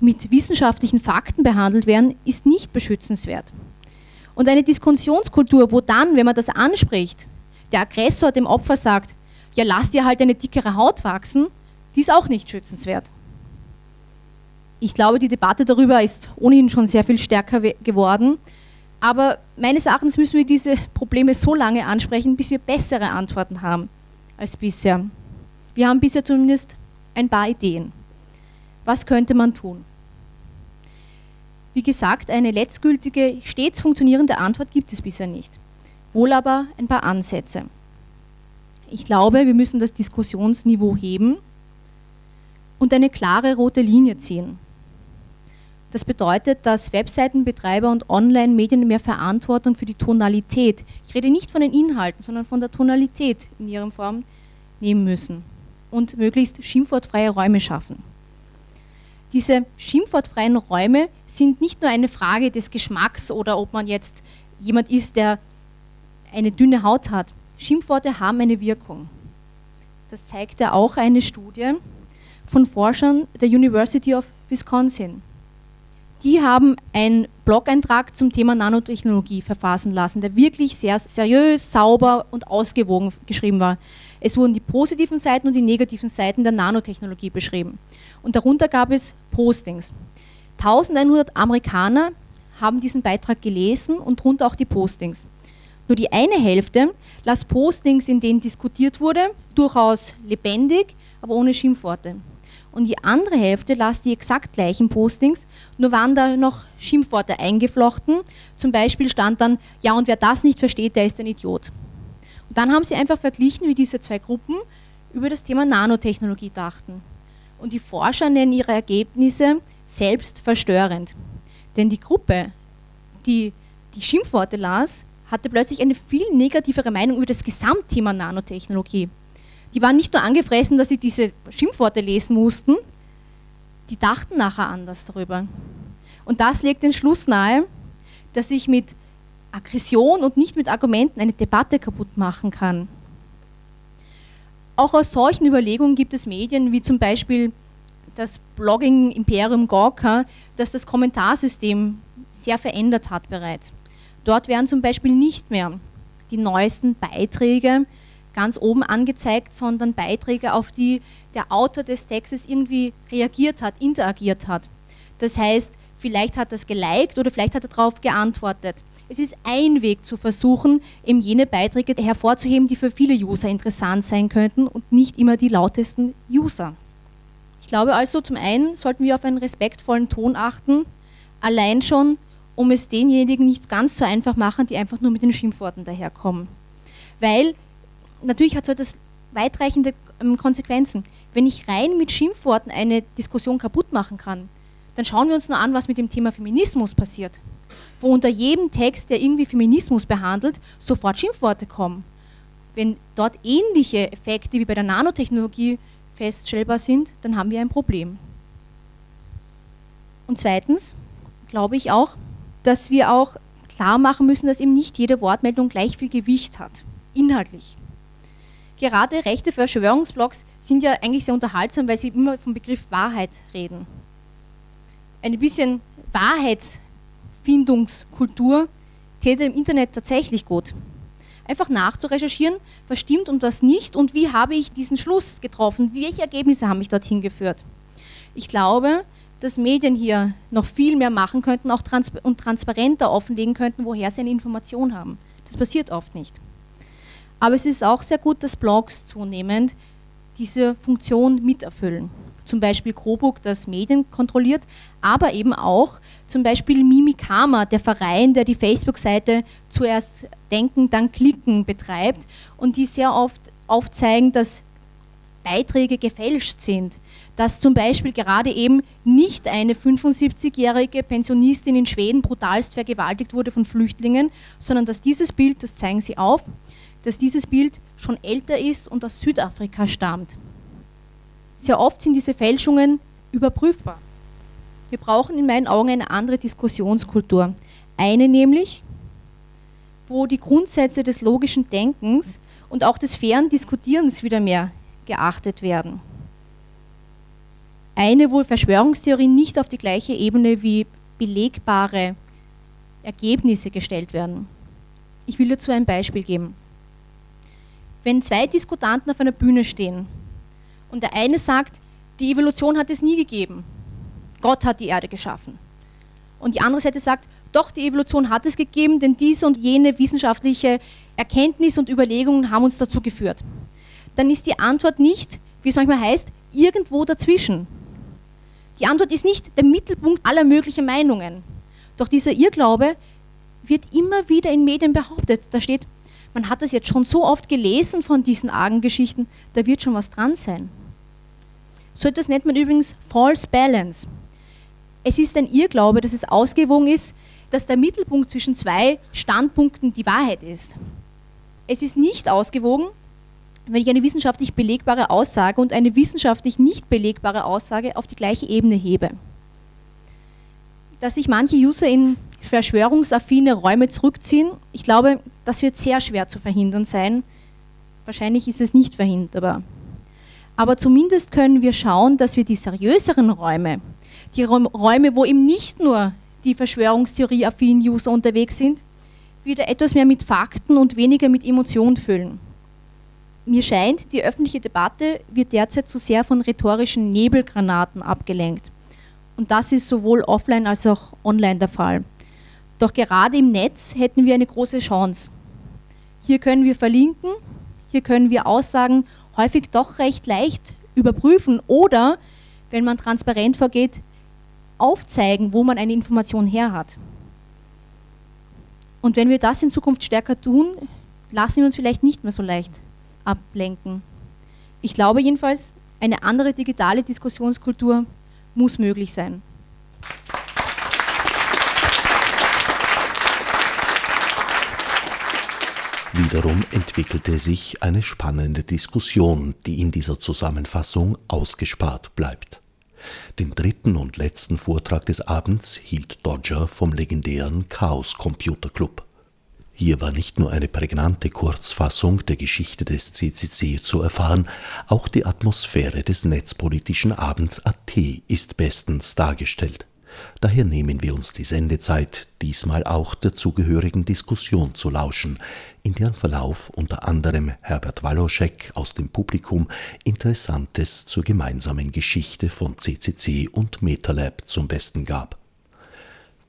mit wissenschaftlichen Fakten behandelt werden, ist nicht beschützenswert. Und eine Diskussionskultur, wo dann, wenn man das anspricht, der Aggressor dem Opfer sagt, ja lass dir halt eine dickere Haut wachsen, die ist auch nicht schützenswert. Ich glaube, die Debatte darüber ist ohnehin schon sehr viel stärker geworden. Aber meines Erachtens müssen wir diese Probleme so lange ansprechen, bis wir bessere Antworten haben als bisher. Wir haben bisher zumindest ein paar Ideen. Was könnte man tun? Wie gesagt, eine letztgültige, stets funktionierende Antwort gibt es bisher nicht. Wohl aber ein paar Ansätze. Ich glaube, wir müssen das Diskussionsniveau heben und eine klare rote Linie ziehen. Das bedeutet, dass Webseitenbetreiber und Online-Medien mehr Verantwortung für die Tonalität, ich rede nicht von den Inhalten, sondern von der Tonalität in ihrem Form, nehmen müssen und möglichst schimpfwortfreie Räume schaffen. Diese schimpfwortfreien Räume sind nicht nur eine Frage des Geschmacks oder ob man jetzt jemand ist, der eine dünne Haut hat. Schimpfworte haben eine Wirkung. Das zeigt ja auch eine Studie von Forschern der University of Wisconsin. Die haben einen Blog-Eintrag zum Thema Nanotechnologie verfassen lassen, der wirklich sehr seriös, sauber und ausgewogen geschrieben war. Es wurden die positiven Seiten und die negativen Seiten der Nanotechnologie beschrieben. Und darunter gab es Postings. 1100 Amerikaner haben diesen Beitrag gelesen und darunter auch die Postings. Nur die eine Hälfte las Postings, in denen diskutiert wurde, durchaus lebendig, aber ohne Schimpfworte. Und die andere Hälfte las die exakt gleichen Postings, nur waren da noch Schimpfworte eingeflochten. Zum Beispiel stand dann, ja und wer das nicht versteht, der ist ein Idiot. Und dann haben sie einfach verglichen, wie diese zwei Gruppen über das Thema Nanotechnologie dachten. Und die Forscher nennen ihre Ergebnisse selbst verstörend. Denn die Gruppe, die die Schimpfworte las, hatte plötzlich eine viel negativere Meinung über das Gesamtthema Nanotechnologie. Die waren nicht nur angefressen, dass sie diese Schimpfworte lesen mussten, die dachten nachher anders darüber. Und das legt den Schluss nahe, dass ich mit Aggression und nicht mit Argumenten eine Debatte kaputt machen kann. Auch aus solchen Überlegungen gibt es Medien wie zum Beispiel das Blogging Imperium Gawker, das das Kommentarsystem sehr verändert hat bereits. Dort werden zum Beispiel nicht mehr die neuesten Beiträge ganz oben angezeigt, sondern Beiträge, auf die der Autor des Textes irgendwie reagiert hat, interagiert hat. Das heißt, vielleicht hat er es geliked oder vielleicht hat er darauf geantwortet. Es ist ein Weg zu versuchen, eben jene Beiträge hervorzuheben, die für viele User interessant sein könnten und nicht immer die lautesten User. Ich glaube also, zum einen sollten wir auf einen respektvollen Ton achten, allein schon, um es denjenigen nicht ganz so einfach machen, die einfach nur mit den Schimpfworten daherkommen. Weil natürlich hat so etwas weitreichende ähm, Konsequenzen. Wenn ich rein mit Schimpfworten eine Diskussion kaputt machen kann, dann schauen wir uns nur an, was mit dem Thema Feminismus passiert wo unter jedem Text, der irgendwie Feminismus behandelt, sofort Schimpfworte kommen. Wenn dort ähnliche Effekte wie bei der Nanotechnologie feststellbar sind, dann haben wir ein Problem. Und zweitens glaube ich auch, dass wir auch klar machen müssen, dass eben nicht jede Wortmeldung gleich viel Gewicht hat, inhaltlich. Gerade rechte Verschwörungsblogs sind ja eigentlich sehr unterhaltsam, weil sie immer vom Begriff Wahrheit reden. Ein bisschen Wahrheits Findungskultur täte im Internet tatsächlich gut. Einfach nachzurecherchieren, was stimmt und was nicht und wie habe ich diesen Schluss getroffen, welche Ergebnisse haben mich dorthin geführt. Ich glaube, dass Medien hier noch viel mehr machen könnten auch trans und transparenter offenlegen könnten, woher sie eine Information haben. Das passiert oft nicht. Aber es ist auch sehr gut, dass Blogs zunehmend diese Funktion miterfüllen. Zum Beispiel Coburg, das Medien kontrolliert, aber eben auch zum Beispiel Mimikama, der Verein, der die Facebook-Seite zuerst denken, dann klicken betreibt und die sehr oft aufzeigen, dass Beiträge gefälscht sind, dass zum Beispiel gerade eben nicht eine 75-jährige Pensionistin in Schweden brutalst vergewaltigt wurde von Flüchtlingen, sondern dass dieses Bild, das zeigen sie auf, dass dieses Bild schon älter ist und aus Südafrika stammt. Sehr oft sind diese Fälschungen überprüfbar. Wir brauchen in meinen Augen eine andere Diskussionskultur. Eine nämlich, wo die Grundsätze des logischen Denkens und auch des fairen Diskutierens wieder mehr geachtet werden. Eine, wo Verschwörungstheorien nicht auf die gleiche Ebene wie belegbare Ergebnisse gestellt werden. Ich will dazu ein Beispiel geben. Wenn zwei Diskutanten auf einer Bühne stehen und der eine sagt, die Evolution hat es nie gegeben, Gott hat die Erde geschaffen. Und die andere Seite sagt, doch, die Evolution hat es gegeben, denn diese und jene wissenschaftliche Erkenntnis und Überlegungen haben uns dazu geführt. Dann ist die Antwort nicht, wie es manchmal heißt, irgendwo dazwischen. Die Antwort ist nicht der Mittelpunkt aller möglichen Meinungen. Doch dieser Irrglaube wird immer wieder in Medien behauptet. Da steht, man hat das jetzt schon so oft gelesen von diesen argen Geschichten, da wird schon was dran sein. So etwas nennt man übrigens False Balance. Es ist ein Irrglaube, dass es ausgewogen ist, dass der Mittelpunkt zwischen zwei Standpunkten die Wahrheit ist. Es ist nicht ausgewogen, wenn ich eine wissenschaftlich belegbare Aussage und eine wissenschaftlich nicht belegbare Aussage auf die gleiche Ebene hebe. Dass sich manche User in verschwörungsaffine Räume zurückziehen, ich glaube, das wird sehr schwer zu verhindern sein. Wahrscheinlich ist es nicht verhinderbar. Aber zumindest können wir schauen, dass wir die seriöseren Räume, die Räume, wo eben nicht nur die Verschwörungstheorie-affinen User unterwegs sind, wieder etwas mehr mit Fakten und weniger mit Emotionen füllen. Mir scheint, die öffentliche Debatte wird derzeit zu sehr von rhetorischen Nebelgranaten abgelenkt. Und das ist sowohl offline als auch online der Fall. Doch gerade im Netz hätten wir eine große Chance. Hier können wir verlinken, hier können wir Aussagen häufig doch recht leicht überprüfen oder, wenn man transparent vorgeht, aufzeigen, wo man eine Information her hat. Und wenn wir das in Zukunft stärker tun, lassen wir uns vielleicht nicht mehr so leicht ablenken. Ich glaube jedenfalls, eine andere digitale Diskussionskultur muss möglich sein. Wiederum entwickelte sich eine spannende Diskussion, die in dieser Zusammenfassung ausgespart bleibt. Den dritten und letzten Vortrag des Abends hielt Dodger vom legendären Chaos Computer Club. Hier war nicht nur eine prägnante Kurzfassung der Geschichte des CCC zu erfahren, auch die Atmosphäre des netzpolitischen Abends AT ist bestens dargestellt. Daher nehmen wir uns die Sendezeit, diesmal auch der zugehörigen Diskussion zu lauschen, in deren Verlauf unter anderem Herbert Waloschek aus dem Publikum Interessantes zur gemeinsamen Geschichte von CCC und MetaLab zum Besten gab.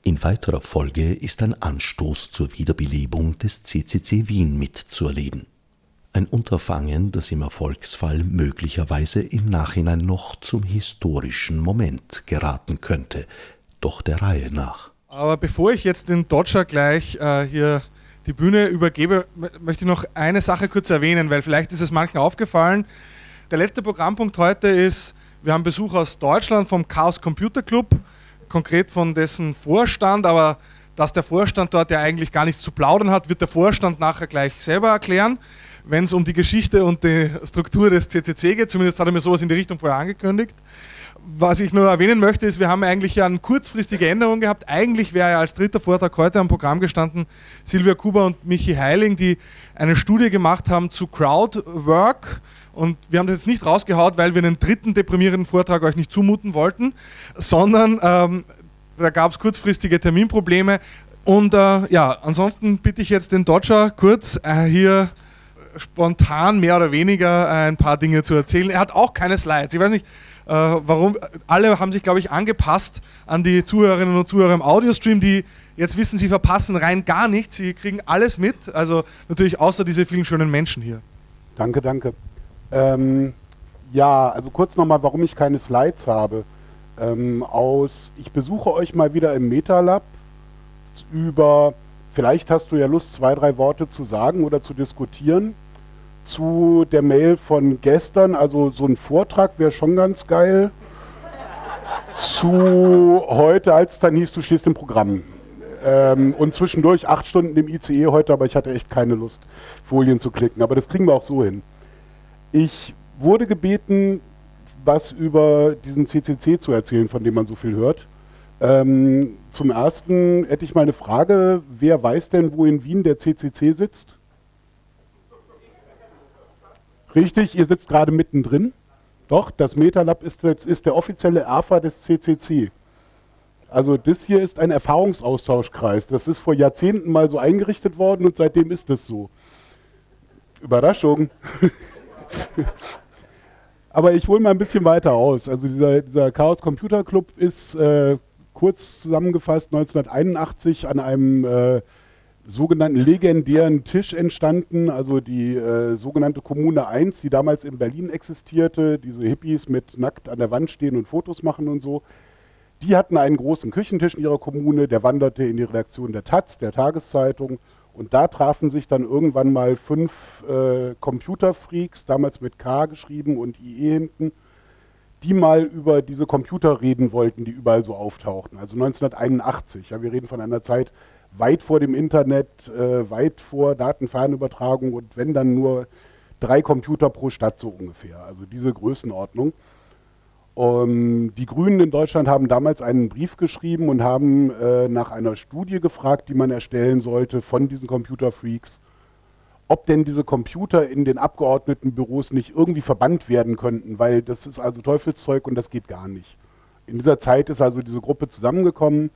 In weiterer Folge ist ein Anstoß zur Wiederbelebung des CCC Wien mitzuerleben. Ein Unterfangen, das im Erfolgsfall möglicherweise im Nachhinein noch zum historischen Moment geraten könnte, doch der Reihe nach. Aber bevor ich jetzt den Dodger gleich äh, hier die Bühne übergebe, möchte ich noch eine Sache kurz erwähnen, weil vielleicht ist es manchen aufgefallen. Der letzte Programmpunkt heute ist, wir haben Besuch aus Deutschland vom Chaos Computer Club, konkret von dessen Vorstand, aber dass der Vorstand dort ja eigentlich gar nichts zu plaudern hat, wird der Vorstand nachher gleich selber erklären, wenn es um die Geschichte und die Struktur des CCC geht. Zumindest hat er mir sowas in die Richtung vorher angekündigt was ich nur erwähnen möchte, ist, wir haben eigentlich eine kurzfristige Änderung gehabt. Eigentlich wäre ja als dritter Vortrag heute am Programm gestanden Silvia Kuba und Michi Heiling, die eine Studie gemacht haben zu Crowdwork. Und wir haben das jetzt nicht rausgehaut, weil wir einen dritten deprimierenden Vortrag euch nicht zumuten wollten, sondern ähm, da gab es kurzfristige Terminprobleme. Und äh, ja, ansonsten bitte ich jetzt den Dodger kurz äh, hier spontan mehr oder weniger ein paar Dinge zu erzählen. Er hat auch keine Slides. Ich weiß nicht, äh, warum, alle haben sich, glaube ich, angepasst an die Zuhörerinnen und Zuhörer im Audiostream, die jetzt wissen, sie verpassen rein gar nichts. Sie kriegen alles mit, also natürlich außer diese vielen schönen Menschen hier. Danke, danke. Ähm, ja, also kurz nochmal, warum ich keine Slides habe. Ähm, aus, ich besuche euch mal wieder im MetaLab über, vielleicht hast du ja Lust, zwei, drei Worte zu sagen oder zu diskutieren zu der Mail von gestern, also so ein Vortrag wäre schon ganz geil, zu heute, als dann hieß, du stehst im Programm. Ähm, und zwischendurch acht Stunden im ICE heute, aber ich hatte echt keine Lust, Folien zu klicken. Aber das kriegen wir auch so hin. Ich wurde gebeten, was über diesen CCC zu erzählen, von dem man so viel hört. Ähm, zum ersten hätte ich mal eine Frage. Wer weiß denn, wo in Wien der CCC sitzt? Richtig, ihr sitzt gerade mittendrin. Doch, das MetaLab ist, ist der offizielle ERFA des CCC. Also das hier ist ein Erfahrungsaustauschkreis. Das ist vor Jahrzehnten mal so eingerichtet worden und seitdem ist das so. Überraschung. Aber ich hole mal ein bisschen weiter aus. Also dieser, dieser Chaos Computer Club ist äh, kurz zusammengefasst 1981 an einem äh, sogenannten legendären Tisch entstanden, also die äh, sogenannte Kommune 1, die damals in Berlin existierte, diese Hippies mit nackt an der Wand stehen und Fotos machen und so. Die hatten einen großen Küchentisch in ihrer Kommune, der wanderte in die Redaktion der Taz, der Tageszeitung. Und da trafen sich dann irgendwann mal fünf äh, Computerfreaks, damals mit K geschrieben und IE hinten, die mal über diese Computer reden wollten, die überall so auftauchten. Also 1981. Ja, wir reden von einer Zeit, weit vor dem Internet, äh, weit vor Datenfernübertragung und wenn dann nur drei Computer pro Stadt so ungefähr. Also diese Größenordnung. Um, die Grünen in Deutschland haben damals einen Brief geschrieben und haben äh, nach einer Studie gefragt, die man erstellen sollte von diesen Computerfreaks, ob denn diese Computer in den Abgeordnetenbüros nicht irgendwie verbannt werden könnten, weil das ist also Teufelszeug und das geht gar nicht. In dieser Zeit ist also diese Gruppe zusammengekommen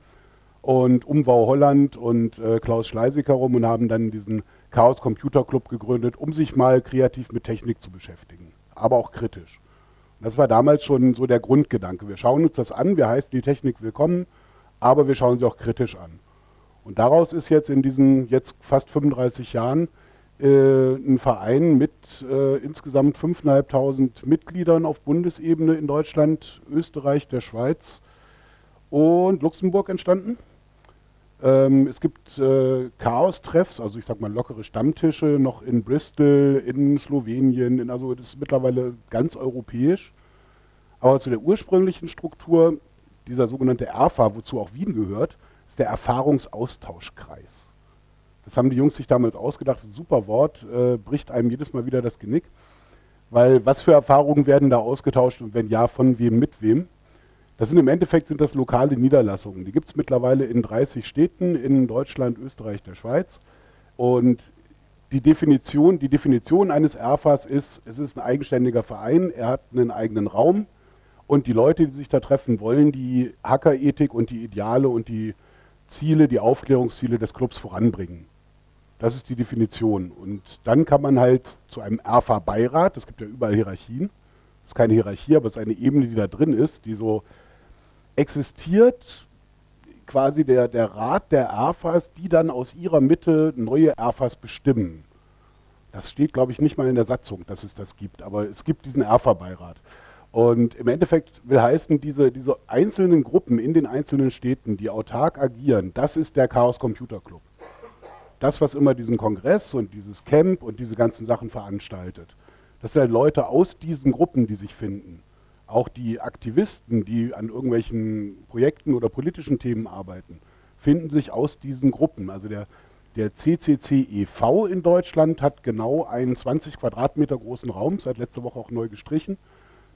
und Umwau Holland und äh, Klaus Schleisig herum und haben dann diesen Chaos Computer Club gegründet, um sich mal kreativ mit Technik zu beschäftigen, aber auch kritisch. Das war damals schon so der Grundgedanke. Wir schauen uns das an, wir heißen die Technik willkommen, aber wir schauen sie auch kritisch an. Und daraus ist jetzt in diesen jetzt fast 35 Jahren äh, ein Verein mit äh, insgesamt 5.500 Mitgliedern auf Bundesebene in Deutschland, Österreich, der Schweiz und Luxemburg entstanden. Ähm, es gibt äh, Chaos-Treffs, also ich sag mal lockere Stammtische, noch in Bristol, in Slowenien, in, also das ist mittlerweile ganz europäisch. Aber zu der ursprünglichen Struktur, dieser sogenannte ERFA, wozu auch Wien gehört, ist der Erfahrungsaustauschkreis. Das haben die Jungs sich damals ausgedacht, super Wort, äh, bricht einem jedes Mal wieder das Genick. Weil was für Erfahrungen werden da ausgetauscht und wenn ja, von wem mit wem? Das sind im Endeffekt sind das lokale Niederlassungen. Die gibt es mittlerweile in 30 Städten in Deutschland, Österreich, der Schweiz. Und die Definition, die Definition eines ERFAs ist, es ist ein eigenständiger Verein, er hat einen eigenen Raum und die Leute, die sich da treffen, wollen die Hackerethik und die Ideale und die Ziele, die Aufklärungsziele des Clubs voranbringen. Das ist die Definition. Und dann kann man halt zu einem ERFA-Beirat, es gibt ja überall Hierarchien, es ist keine Hierarchie, aber es ist eine Ebene, die da drin ist, die so existiert quasi der, der Rat der ERFAs, die dann aus ihrer Mitte neue ERFAs bestimmen. Das steht, glaube ich, nicht mal in der Satzung, dass es das gibt, aber es gibt diesen ERFA-Beirat. Und im Endeffekt will heißen, diese, diese einzelnen Gruppen in den einzelnen Städten, die autark agieren, das ist der Chaos Computer Club. Das, was immer diesen Kongress und dieses Camp und diese ganzen Sachen veranstaltet. Das sind halt Leute aus diesen Gruppen, die sich finden auch die Aktivisten, die an irgendwelchen Projekten oder politischen Themen arbeiten, finden sich aus diesen Gruppen. Also der, der CCC e.V. in Deutschland hat genau einen 20 Quadratmeter großen Raum, seit letzter Woche auch neu gestrichen.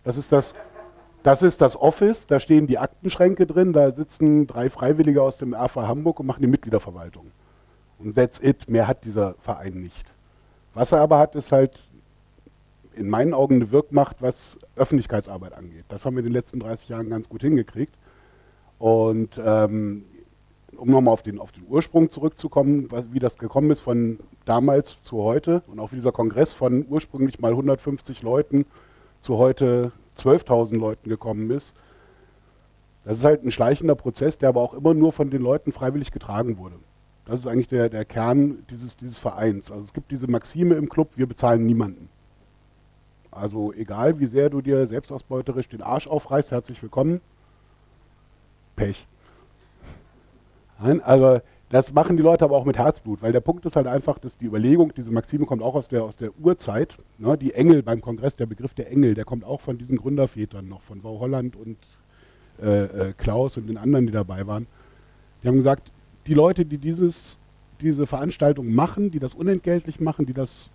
Das ist das, das ist das Office, da stehen die Aktenschränke drin, da sitzen drei Freiwillige aus dem RV Hamburg und machen die Mitgliederverwaltung. Und that's it, mehr hat dieser Verein nicht. Was er aber hat, ist halt in meinen Augen eine Wirkmacht, was Öffentlichkeitsarbeit angeht. Das haben wir in den letzten 30 Jahren ganz gut hingekriegt. Und ähm, um nochmal auf den, auf den Ursprung zurückzukommen, was, wie das gekommen ist von damals zu heute und auch wie dieser Kongress von ursprünglich mal 150 Leuten zu heute 12.000 Leuten gekommen ist. Das ist halt ein schleichender Prozess, der aber auch immer nur von den Leuten freiwillig getragen wurde. Das ist eigentlich der, der Kern dieses, dieses Vereins. Also es gibt diese Maxime im Club, wir bezahlen niemanden. Also egal, wie sehr du dir selbstausbeuterisch den Arsch aufreißt, herzlich willkommen. Pech. Nein, aber Das machen die Leute aber auch mit Herzblut, weil der Punkt ist halt einfach, dass die Überlegung, diese Maxime kommt auch aus der, aus der Urzeit. Ne? Die Engel beim Kongress, der Begriff der Engel, der kommt auch von diesen Gründervätern noch, von Wau Holland und äh, äh, Klaus und den anderen, die dabei waren. Die haben gesagt, die Leute, die dieses, diese Veranstaltung machen, die das unentgeltlich machen, die, das,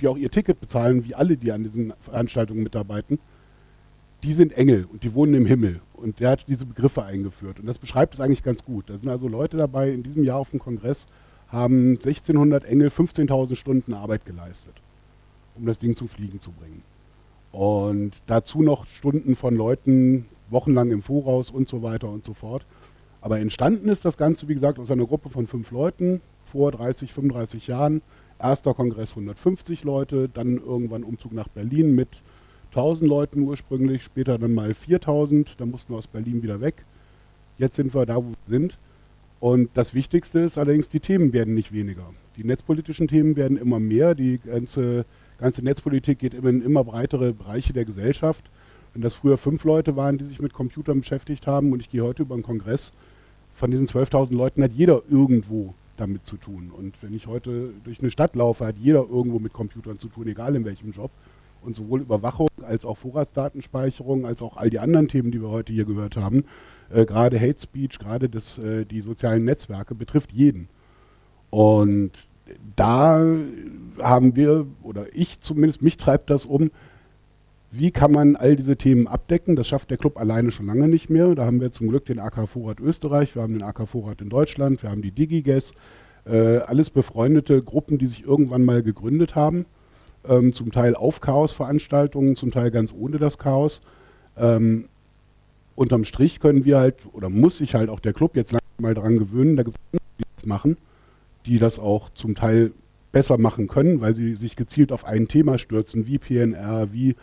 die auch ihr Ticket bezahlen, wie alle, die an diesen Veranstaltungen mitarbeiten, die sind Engel und die wohnen im Himmel. Und der hat diese Begriffe eingeführt. Und das beschreibt es eigentlich ganz gut. Da sind also Leute dabei, in diesem Jahr auf dem Kongress haben 1600 Engel 15.000 Stunden Arbeit geleistet, um das Ding zum Fliegen zu bringen. Und dazu noch Stunden von Leuten wochenlang im Voraus und so weiter und so fort. Aber entstanden ist das Ganze, wie gesagt, aus einer Gruppe von fünf Leuten vor 30, 35 Jahren. Erster Kongress 150 Leute, dann irgendwann Umzug nach Berlin mit 1000 Leuten ursprünglich, später dann mal 4000, dann mussten wir aus Berlin wieder weg. Jetzt sind wir da, wo wir sind. Und das Wichtigste ist allerdings, die Themen werden nicht weniger. Die netzpolitischen Themen werden immer mehr, die ganze, ganze Netzpolitik geht immer in immer breitere Bereiche der Gesellschaft. Wenn das früher fünf Leute waren, die sich mit Computern beschäftigt haben und ich gehe heute über einen Kongress, von diesen 12.000 Leuten hat jeder irgendwo damit zu tun. Und wenn ich heute durch eine Stadt laufe, hat jeder irgendwo mit Computern zu tun, egal in welchem Job und sowohl Überwachung als auch Vorratsdatenspeicherung, als auch all die anderen Themen, die wir heute hier gehört haben, äh, gerade Hate Speech, gerade das, äh, die sozialen Netzwerke, betrifft jeden. Und da haben wir, oder ich zumindest, mich treibt das um, wie kann man all diese Themen abdecken? Das schafft der Club alleine schon lange nicht mehr. Da haben wir zum Glück den AK Vorrat Österreich, wir haben den AK Vorrat in Deutschland, wir haben die DigiGes, äh, alles befreundete Gruppen, die sich irgendwann mal gegründet haben ähm, zum Teil auf Chaos-Veranstaltungen, zum Teil ganz ohne das Chaos. Ähm, unterm Strich können wir halt, oder muss sich halt auch der Club jetzt langsam mal daran gewöhnen, da gibt es die das machen, die das auch zum Teil besser machen können, weil sie sich gezielt auf ein Thema stürzen, wie PNR, wie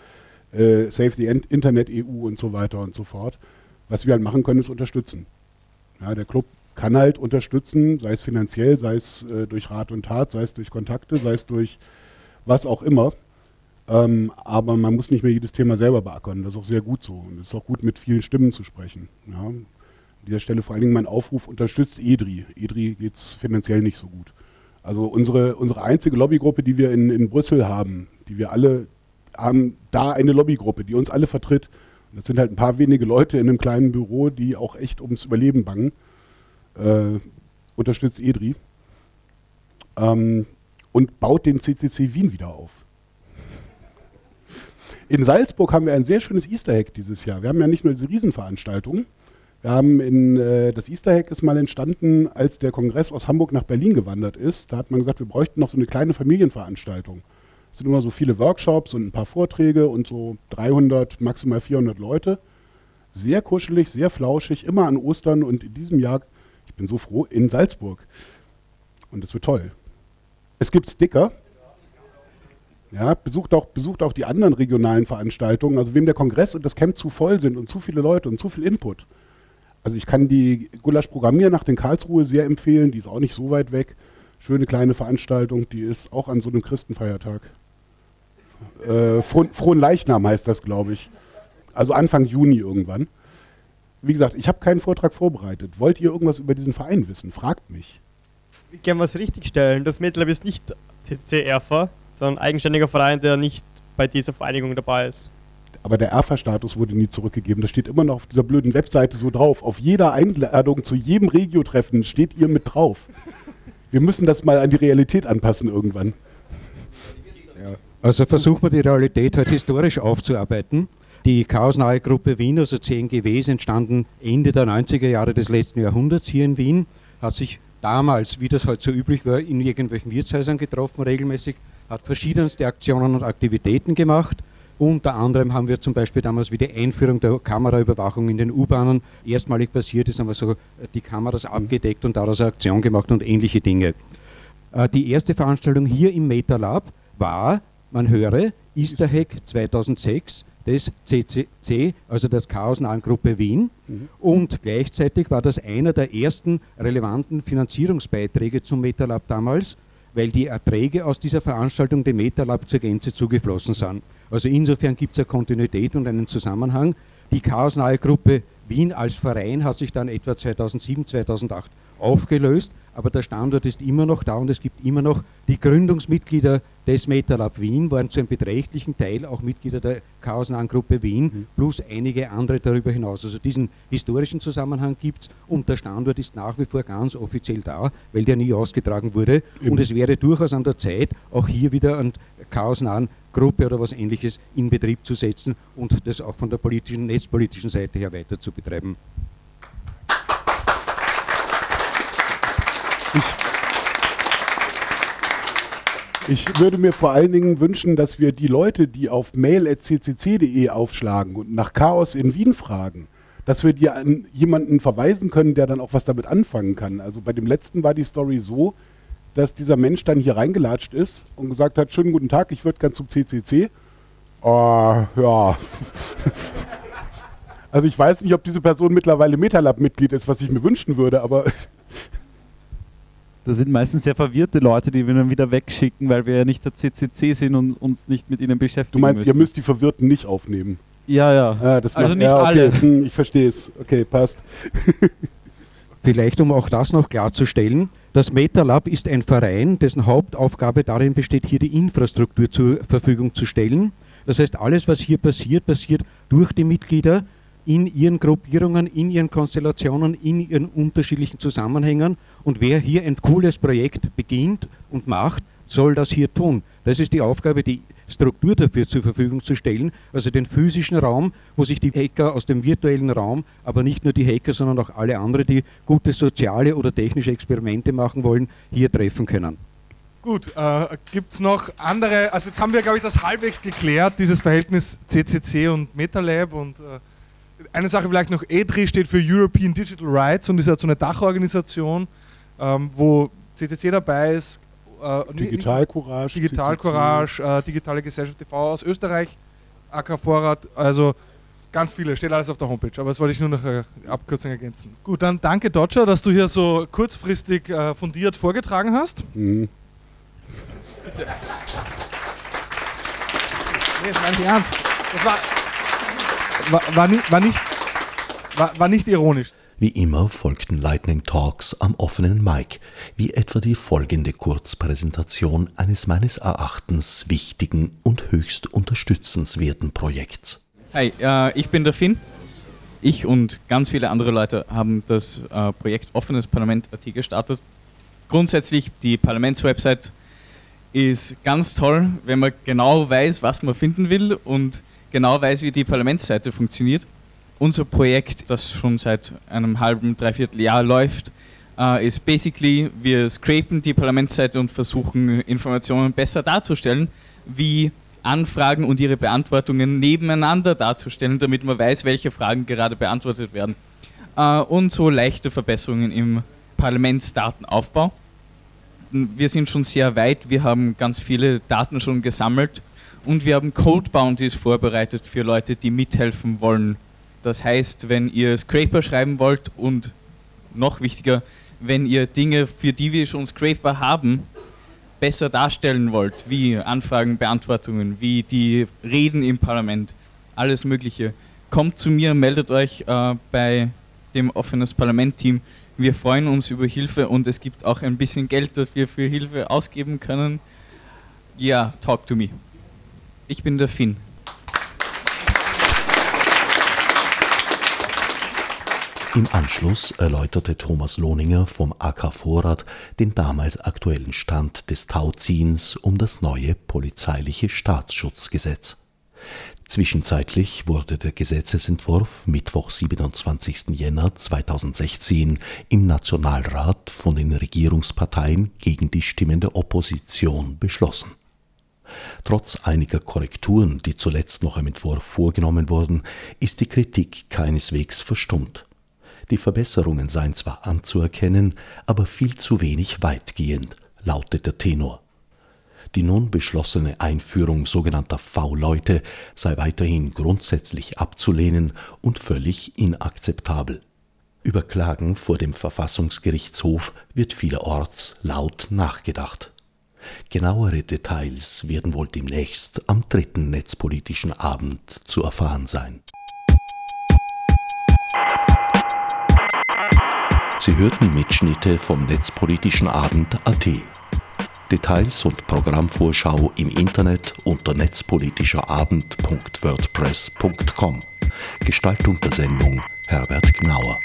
äh, Save the Internet EU und so weiter und so fort. Was wir halt machen können, ist unterstützen. Ja, der Club kann halt unterstützen, sei es finanziell, sei es äh, durch Rat und Tat, sei es durch Kontakte, sei es durch was auch immer. Ähm, aber man muss nicht mehr jedes Thema selber beackern. Das ist auch sehr gut so. Und es ist auch gut, mit vielen Stimmen zu sprechen. Ja. An dieser Stelle vor allen Dingen mein Aufruf, unterstützt EDRI. EDRI geht es finanziell nicht so gut. Also unsere, unsere einzige Lobbygruppe, die wir in, in Brüssel haben, die wir alle haben, da eine Lobbygruppe, die uns alle vertritt. Und das sind halt ein paar wenige Leute in einem kleinen Büro, die auch echt ums Überleben bangen. Äh, unterstützt EDRI. Ähm, und baut den CCC Wien wieder auf. In Salzburg haben wir ein sehr schönes Easter Egg dieses Jahr. Wir haben ja nicht nur diese Riesenveranstaltungen. Wir haben in, äh, das Easter Egg ist mal entstanden, als der Kongress aus Hamburg nach Berlin gewandert ist. Da hat man gesagt, wir bräuchten noch so eine kleine Familienveranstaltung. Es sind immer so viele Workshops und ein paar Vorträge und so 300, maximal 400 Leute. Sehr kuschelig, sehr flauschig, immer an Ostern und in diesem Jahr, ich bin so froh, in Salzburg. Und es wird toll. Es gibt Sticker. Ja, besucht auch, besucht auch die anderen regionalen Veranstaltungen. Also wem der Kongress und das Camp zu voll sind und zu viele Leute und zu viel Input. Also ich kann die Gulasch Programmiernacht in Karlsruhe sehr empfehlen. Die ist auch nicht so weit weg. Schöne kleine Veranstaltung. Die ist auch an so einem Christenfeiertag. Äh, Frohen, Frohen Leichnam heißt das, glaube ich. Also Anfang Juni irgendwann. Wie gesagt, ich habe keinen Vortrag vorbereitet. Wollt ihr irgendwas über diesen Verein wissen? Fragt mich gerne was richtigstellen. Das MedLab ist nicht CCC ERFA, sondern ein eigenständiger Verein, der nicht bei dieser Vereinigung dabei ist. Aber der ERFA-Status wurde nie zurückgegeben. Das steht immer noch auf dieser blöden Webseite so drauf. Auf jeder Einladung zu jedem Regio-Treffen steht ihr mit drauf. Wir müssen das mal an die Realität anpassen irgendwann. Also versuchen wir die Realität halt historisch aufzuarbeiten. Die chaosnahe Gruppe Wien, also CNGW, ist entstanden Ende der 90er Jahre des letzten Jahrhunderts hier in Wien, hat sich damals, wie das halt so üblich war, in irgendwelchen Wirtshäusern getroffen, regelmäßig, hat verschiedenste Aktionen und Aktivitäten gemacht. Unter anderem haben wir zum Beispiel damals wie die Einführung der Kameraüberwachung in den U-Bahnen erstmalig passiert ist, haben wir so die Kameras abgedeckt und daraus eine Aktion gemacht und ähnliche Dinge. Äh, die erste Veranstaltung hier im MetaLab war, man höre, Easter Hack 2006 des CCC, also das Chaos-nahen Gruppe Wien. Mhm. Und gleichzeitig war das einer der ersten relevanten Finanzierungsbeiträge zum MetaLab damals, weil die Erträge aus dieser Veranstaltung dem MetaLab zur Gänze zugeflossen sind. Also insofern gibt es eine Kontinuität und einen Zusammenhang. Die Chaos-nahe Gruppe Wien als Verein hat sich dann etwa 2007, 2008 aufgelöst, aber der Standort ist immer noch da und es gibt immer noch die Gründungsmitglieder des MetaLab Wien, waren zu einem beträchtlichen Teil auch Mitglieder der chaosnahen Gruppe Wien, mhm. plus einige andere darüber hinaus. Also diesen historischen Zusammenhang gibt es und der Standort ist nach wie vor ganz offiziell da, weil der nie ausgetragen wurde. Eben. Und es wäre durchaus an der Zeit, auch hier wieder einen chaosnahen Gruppe oder was ähnliches in Betrieb zu setzen und das auch von der politischen, netzpolitischen Seite her weiter zu betreiben. Ich, ich würde mir vor allen Dingen wünschen, dass wir die Leute, die auf mail.ccc.de aufschlagen und nach Chaos in Wien fragen, dass wir die an jemanden verweisen können, der dann auch was damit anfangen kann. Also bei dem letzten war die Story so, dass dieser Mensch dann hier reingelatscht ist und gesagt hat, schönen guten Tag, ich würde gern zum CCC. Uh, ah, ja. also ich weiß nicht, ob diese Person mittlerweile Metalab-Mitglied ist, was ich mir wünschen würde, aber... Das sind meistens sehr verwirrte Leute, die wir dann wieder wegschicken, weil wir ja nicht der CCC sind und uns nicht mit ihnen beschäftigen Du meinst, müssen. ihr müsst die Verwirrten nicht aufnehmen? Ja, ja. Ah, also macht, nicht ja, okay. alle. Hm, ich verstehe es. Okay, passt. Vielleicht, um auch das noch klarzustellen, das MetaLab ist ein Verein, dessen Hauptaufgabe darin besteht, hier die Infrastruktur zur Verfügung zu stellen. Das heißt, alles, was hier passiert, passiert durch die Mitglieder in ihren Gruppierungen, in ihren Konstellationen, in ihren unterschiedlichen Zusammenhängen. Und wer hier ein cooles Projekt beginnt und macht, soll das hier tun. Das ist die Aufgabe, die Struktur dafür zur Verfügung zu stellen, also den physischen Raum, wo sich die Hacker aus dem virtuellen Raum, aber nicht nur die Hacker, sondern auch alle anderen, die gute soziale oder technische Experimente machen wollen, hier treffen können. Gut, äh, gibt es noch andere, also jetzt haben wir, glaube ich, das halbwegs geklärt, dieses Verhältnis CCC und MetaLab und äh, eine Sache vielleicht noch, EDRI steht für European Digital Rights und ist ja so eine Dachorganisation, ähm, wo CCC dabei ist. Äh, Digital Courage. Digital Courage, äh, Digitale Gesellschaft TV aus Österreich, AK Vorrat, also ganz viele, steht alles auf der Homepage, aber das wollte ich nur noch eine äh, Abkürzung ergänzen. Gut, dann danke Dodger, dass du hier so kurzfristig äh, fundiert vorgetragen hast. Mhm. Bitte. Nee, das ernst. Das war, war, war, nicht, war, nicht, war, war nicht ironisch. Wie immer folgten Lightning Talks am offenen Mic, wie etwa die folgende Kurzpräsentation eines meines Erachtens wichtigen und höchst unterstützenswerten Projekts. Hi, äh, ich bin der Finn. Ich und ganz viele andere Leute haben das äh, Projekt Offenes Parlament AT gestartet. Grundsätzlich die Parlamentswebsite ist ganz toll, wenn man genau weiß, was man finden will und genau weiß, wie die Parlamentsseite funktioniert. Unser Projekt, das schon seit einem halben, dreiviertel Jahr läuft, äh, ist basically, wir scrapen die Parlamentsseite und versuchen Informationen besser darzustellen, wie Anfragen und ihre Beantwortungen nebeneinander darzustellen, damit man weiß, welche Fragen gerade beantwortet werden. Äh, und so leichte Verbesserungen im Parlamentsdatenaufbau. Wir sind schon sehr weit, wir haben ganz viele Daten schon gesammelt und wir haben Code Bounties vorbereitet für Leute, die mithelfen wollen. Das heißt, wenn ihr Scraper schreiben wollt und noch wichtiger, wenn ihr Dinge, für die wir schon Scraper haben, besser darstellen wollt, wie Anfragen, Beantwortungen, wie die Reden im Parlament, alles Mögliche, kommt zu mir, meldet euch äh, bei dem Offenes Parlament-Team. Wir freuen uns über Hilfe und es gibt auch ein bisschen Geld, das wir für Hilfe ausgeben können. Ja, talk to me. Ich bin der Finn. Im Anschluss erläuterte Thomas Lohninger vom AK Vorrat den damals aktuellen Stand des Tauziehens um das neue polizeiliche Staatsschutzgesetz. Zwischenzeitlich wurde der Gesetzesentwurf Mittwoch, 27. Jänner 2016 im Nationalrat von den Regierungsparteien gegen die Stimmen der Opposition beschlossen. Trotz einiger Korrekturen, die zuletzt noch im Entwurf vorgenommen wurden, ist die Kritik keineswegs verstummt. Die Verbesserungen seien zwar anzuerkennen, aber viel zu wenig weitgehend, lautet der Tenor. Die nun beschlossene Einführung sogenannter V-Leute sei weiterhin grundsätzlich abzulehnen und völlig inakzeptabel. Über Klagen vor dem Verfassungsgerichtshof wird vielerorts laut nachgedacht. Genauere Details werden wohl demnächst am dritten netzpolitischen Abend zu erfahren sein. Sie hörten Mitschnitte vom Netzpolitischen Abend AT. Details und Programmvorschau im Internet unter netzpolitischerabend.wordpress.com. Gestaltung der Sendung Herbert Gnauer.